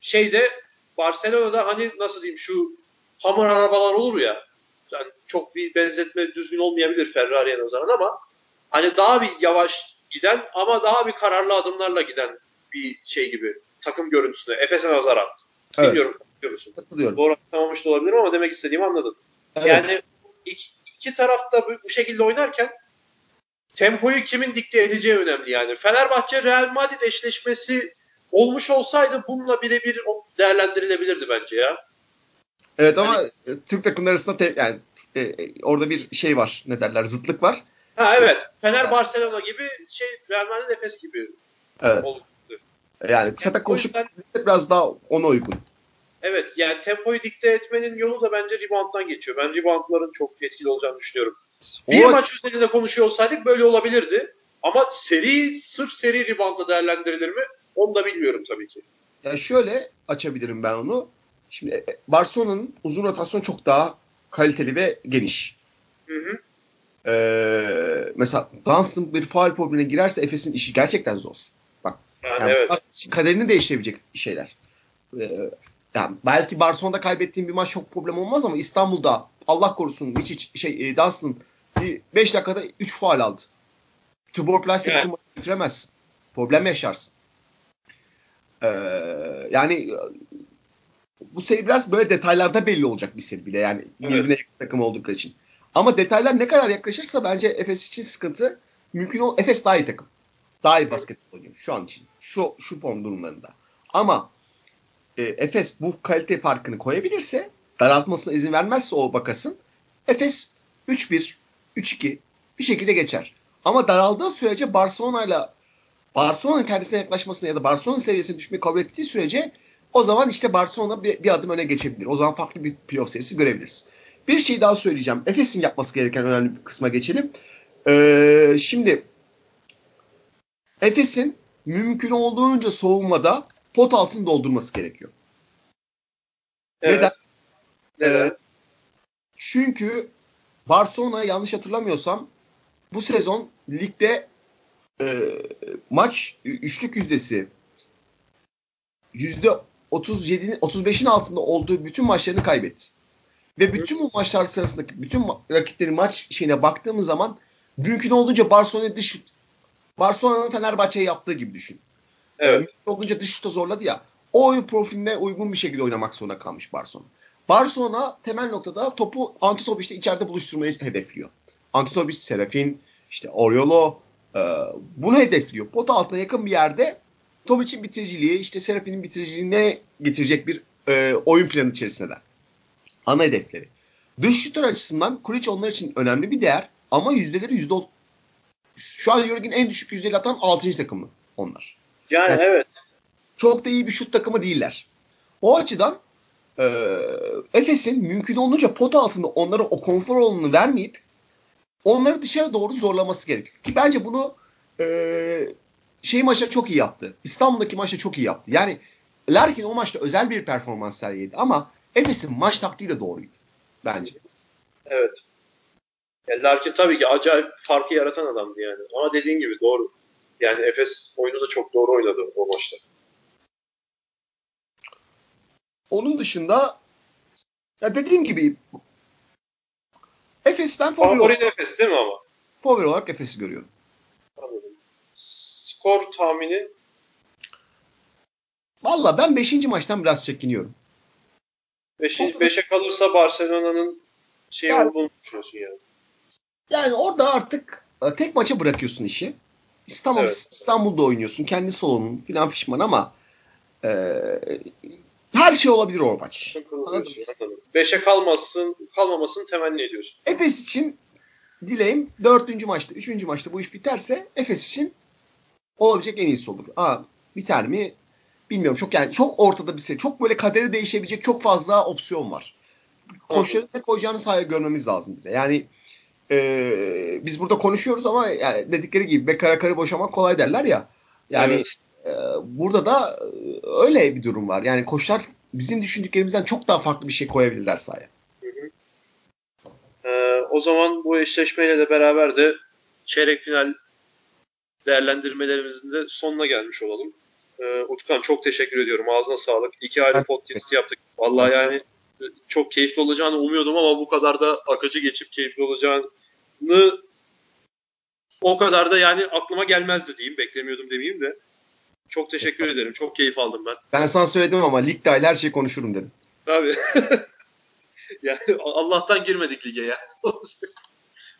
Şeyde Barcelona'da hani nasıl diyeyim şu hamur arabalar olur ya. Yani çok bir benzetme düzgün olmayabilir Ferrari'ye nazaran ama hani daha bir yavaş giden ama daha bir kararlı adımlarla giden bir şey gibi takım görüntüsüne Efes'e nazaran. Evet. Bilmiyorum musun? Katılıyorum. Doğru anlamamış da olabilirim ama demek istediğimi anladın. Evet. Yani iki, iki tarafta bu, bu şekilde oynarken tempoyu kimin dikte edeceği önemli yani. Fenerbahçe Real Madrid eşleşmesi olmuş olsaydı bununla birebir değerlendirilebilirdi bence ya. Evet ama yani, Türk takımları arasında te, yani e, orada bir şey var. Ne derler? Zıtlık var. Ha evet. Fener yani. Barcelona gibi şey Real Madrid Efes gibi. Evet. Oldu. Yani zaten koşu yüzden, biraz daha ona uygun. Evet yani tempoyu dikte etmenin yolu da bence rebounddan geçiyor. Ben reboundların çok etkili olacağını düşünüyorum. O... Bir maç üzerinde konuşuyor olsaydık böyle olabilirdi. Ama seri, sırf seri reboundla değerlendirilir mi? Onu da bilmiyorum tabii ki. Ya şöyle açabilirim ben onu. Şimdi e, Barcelona'nın uzun rotasyon çok daha kaliteli ve geniş. Hı hı. Ee, mesela Dunstan bir faal problemine girerse Efes'in işi gerçekten zor. Yani, yani evet. Kaderini değiştirebilecek şeyler. Ee, yani belki Barcelona'da kaybettiğim bir maç çok problem olmaz ama İstanbul'da Allah korusun hiç, hiç şey e, Dunstan 5 dakikada 3 faal aldı. Tubor Plastik evet. maçı götüremezsin. Problem yaşarsın. Ee, yani bu seri biraz böyle detaylarda belli olacak bir seri bile yani evet. birbirine yakın takım oldukları için. Ama detaylar ne kadar yaklaşırsa bence Efes için sıkıntı. Mümkün ol Efes daha iyi takım. Daha iyi basketbol oynuyor şu an için. Şu şu form durumlarında. Ama e, Efes bu kalite farkını koyabilirse daraltmasına izin vermezse o bakasın Efes 3-1, 3-2 bir şekilde geçer. Ama daraldığı sürece Barcelona ile Barcelona'nın kendisine yaklaşmasına ya da Barcelona seviyesine düşmeyi kabul ettiği sürece o zaman işte Barcelona bir, bir adım öne geçebilir. O zaman farklı bir playoff serisi görebiliriz. Bir şey daha söyleyeceğim. Efes'in yapması gereken önemli bir kısma geçelim. Ee, şimdi Efes'in mümkün olduğunca soğumada pot altını doldurması gerekiyor. Evet. Neden? Ee, çünkü Barcelona yanlış hatırlamıyorsam bu sezon ligde e, maç üçlük yüzdesi yüzde 37 35'in altında olduğu bütün maçlarını kaybetti. Ve bütün bu maçlar sırasındaki bütün rakiplerin maç şeyine baktığımız zaman mümkün olduğunca Barcelona dış Barcelona'nın Fenerbahçe'ye yaptığı gibi düşün. Evet. Olduğunca dış şuta zorladı ya. O oyun profiline uygun bir şekilde oynamak zorunda kalmış Barcelona. Barcelona temel noktada topu Antetokounmpo içeride buluşturmayı hedefliyor. Antetokounmpo, Serafin, işte Oriolo e, bunu hedefliyor. Pot altına yakın bir yerde Tobic'in bitiriciliği, işte Serafin'in bitiriciliğine getirecek bir e, oyun planı içerisinde. Ana hedefleri. Dış şutör açısından Kuric onlar için önemli bir değer ama yüzdeleri yüzde şu an Euroleague'in en düşük yüzdeli atan 6. takımı onlar. Yani, yani evet. Çok da iyi bir şut takımı değiller. O açıdan e, Efes'in mümkün olunca pot altında onlara o konfor alanını vermeyip onları dışarı doğru zorlaması gerekiyor. Ki bence bunu e, şey maçta çok iyi yaptı. İstanbul'daki maçta çok iyi yaptı. Yani Larkin o maçta özel bir performans sergiledi ama Efes'in maç taktiği de doğruydu bence. Evet. Yani Larkin tabii ki acayip farkı yaratan adamdı yani. Ama dediğin gibi doğru. Yani Efes oyunu da çok doğru oynadı o maçta. Onun dışında ya dediğim gibi Efes ben favori, Favori olarak, Efes değil mi ama? favori olarak Efes'i görüyorum. Anladım. Skor tahmini Valla ben 5. maçtan biraz çekiniyorum. 5'e 5'e kalırsa Barcelona'nın şey Yani- olduğunu düşünüyorsun yani. Yani orada artık e, tek maça bırakıyorsun işi. İstanbul, Evet. İstanbul'da oynuyorsun. Kendi salonun filan fişman ama e, her şey olabilir o maç. 5'e kalmasın, kalmamasını temenni ediyorsun. Efes için dileğim dördüncü maçta, üçüncü maçta bu iş biterse Efes için olabilecek en iyisi olur. Aa, biter mi? Bilmiyorum. Çok yani çok ortada bir şey. Çok böyle kaderi değişebilecek çok fazla opsiyon var. Koçların ne koyacağını sahaya görmemiz lazım bir de. Yani e, biz burada konuşuyoruz ama yani dedikleri gibi be kara karı boşamak kolay derler ya. Yani Evet. e, burada da e, öyle bir durum var. Yani koçlar bizim düşündüklerimizden çok daha farklı bir şey koyabilirler sahaya. Ee, o zaman bu eşleşmeyle de beraber de çeyrek final değerlendirmelerimizin de sonuna gelmiş olalım. Ee, Utkan çok teşekkür ediyorum. Ağzına sağlık. İki ayrı podcast yaptık. Vallahi yani e, çok keyifli olacağını umuyordum ama bu kadar da akıcı geçip keyifli olacağını o kadar da yani aklıma gelmezdi diyeyim. Beklemiyordum demeyeyim de. Çok teşekkür ederim. Çok keyif aldım ben. Ben sana söyledim ama lig dahil her şeyi konuşurum dedim. Tabii. <laughs> yani Allah'tan girmedik lige ya. <laughs>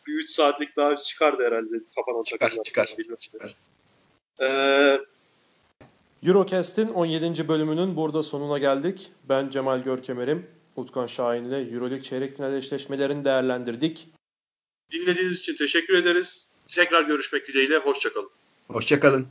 bir 3 saatlik daha çıkardı herhalde kafana Çıkar, takılan. çıkar, Bilmem. çıkar. Ee, Eurocast'in 17. bölümünün burada sonuna geldik. Ben Cemal Görkemer'im. Utkan Şahin ile Euroleague çeyrek final eşleşmelerini değerlendirdik. Dinlediğiniz için teşekkür ederiz. Tekrar görüşmek dileğiyle. Hoşçakalın. Hoşçakalın.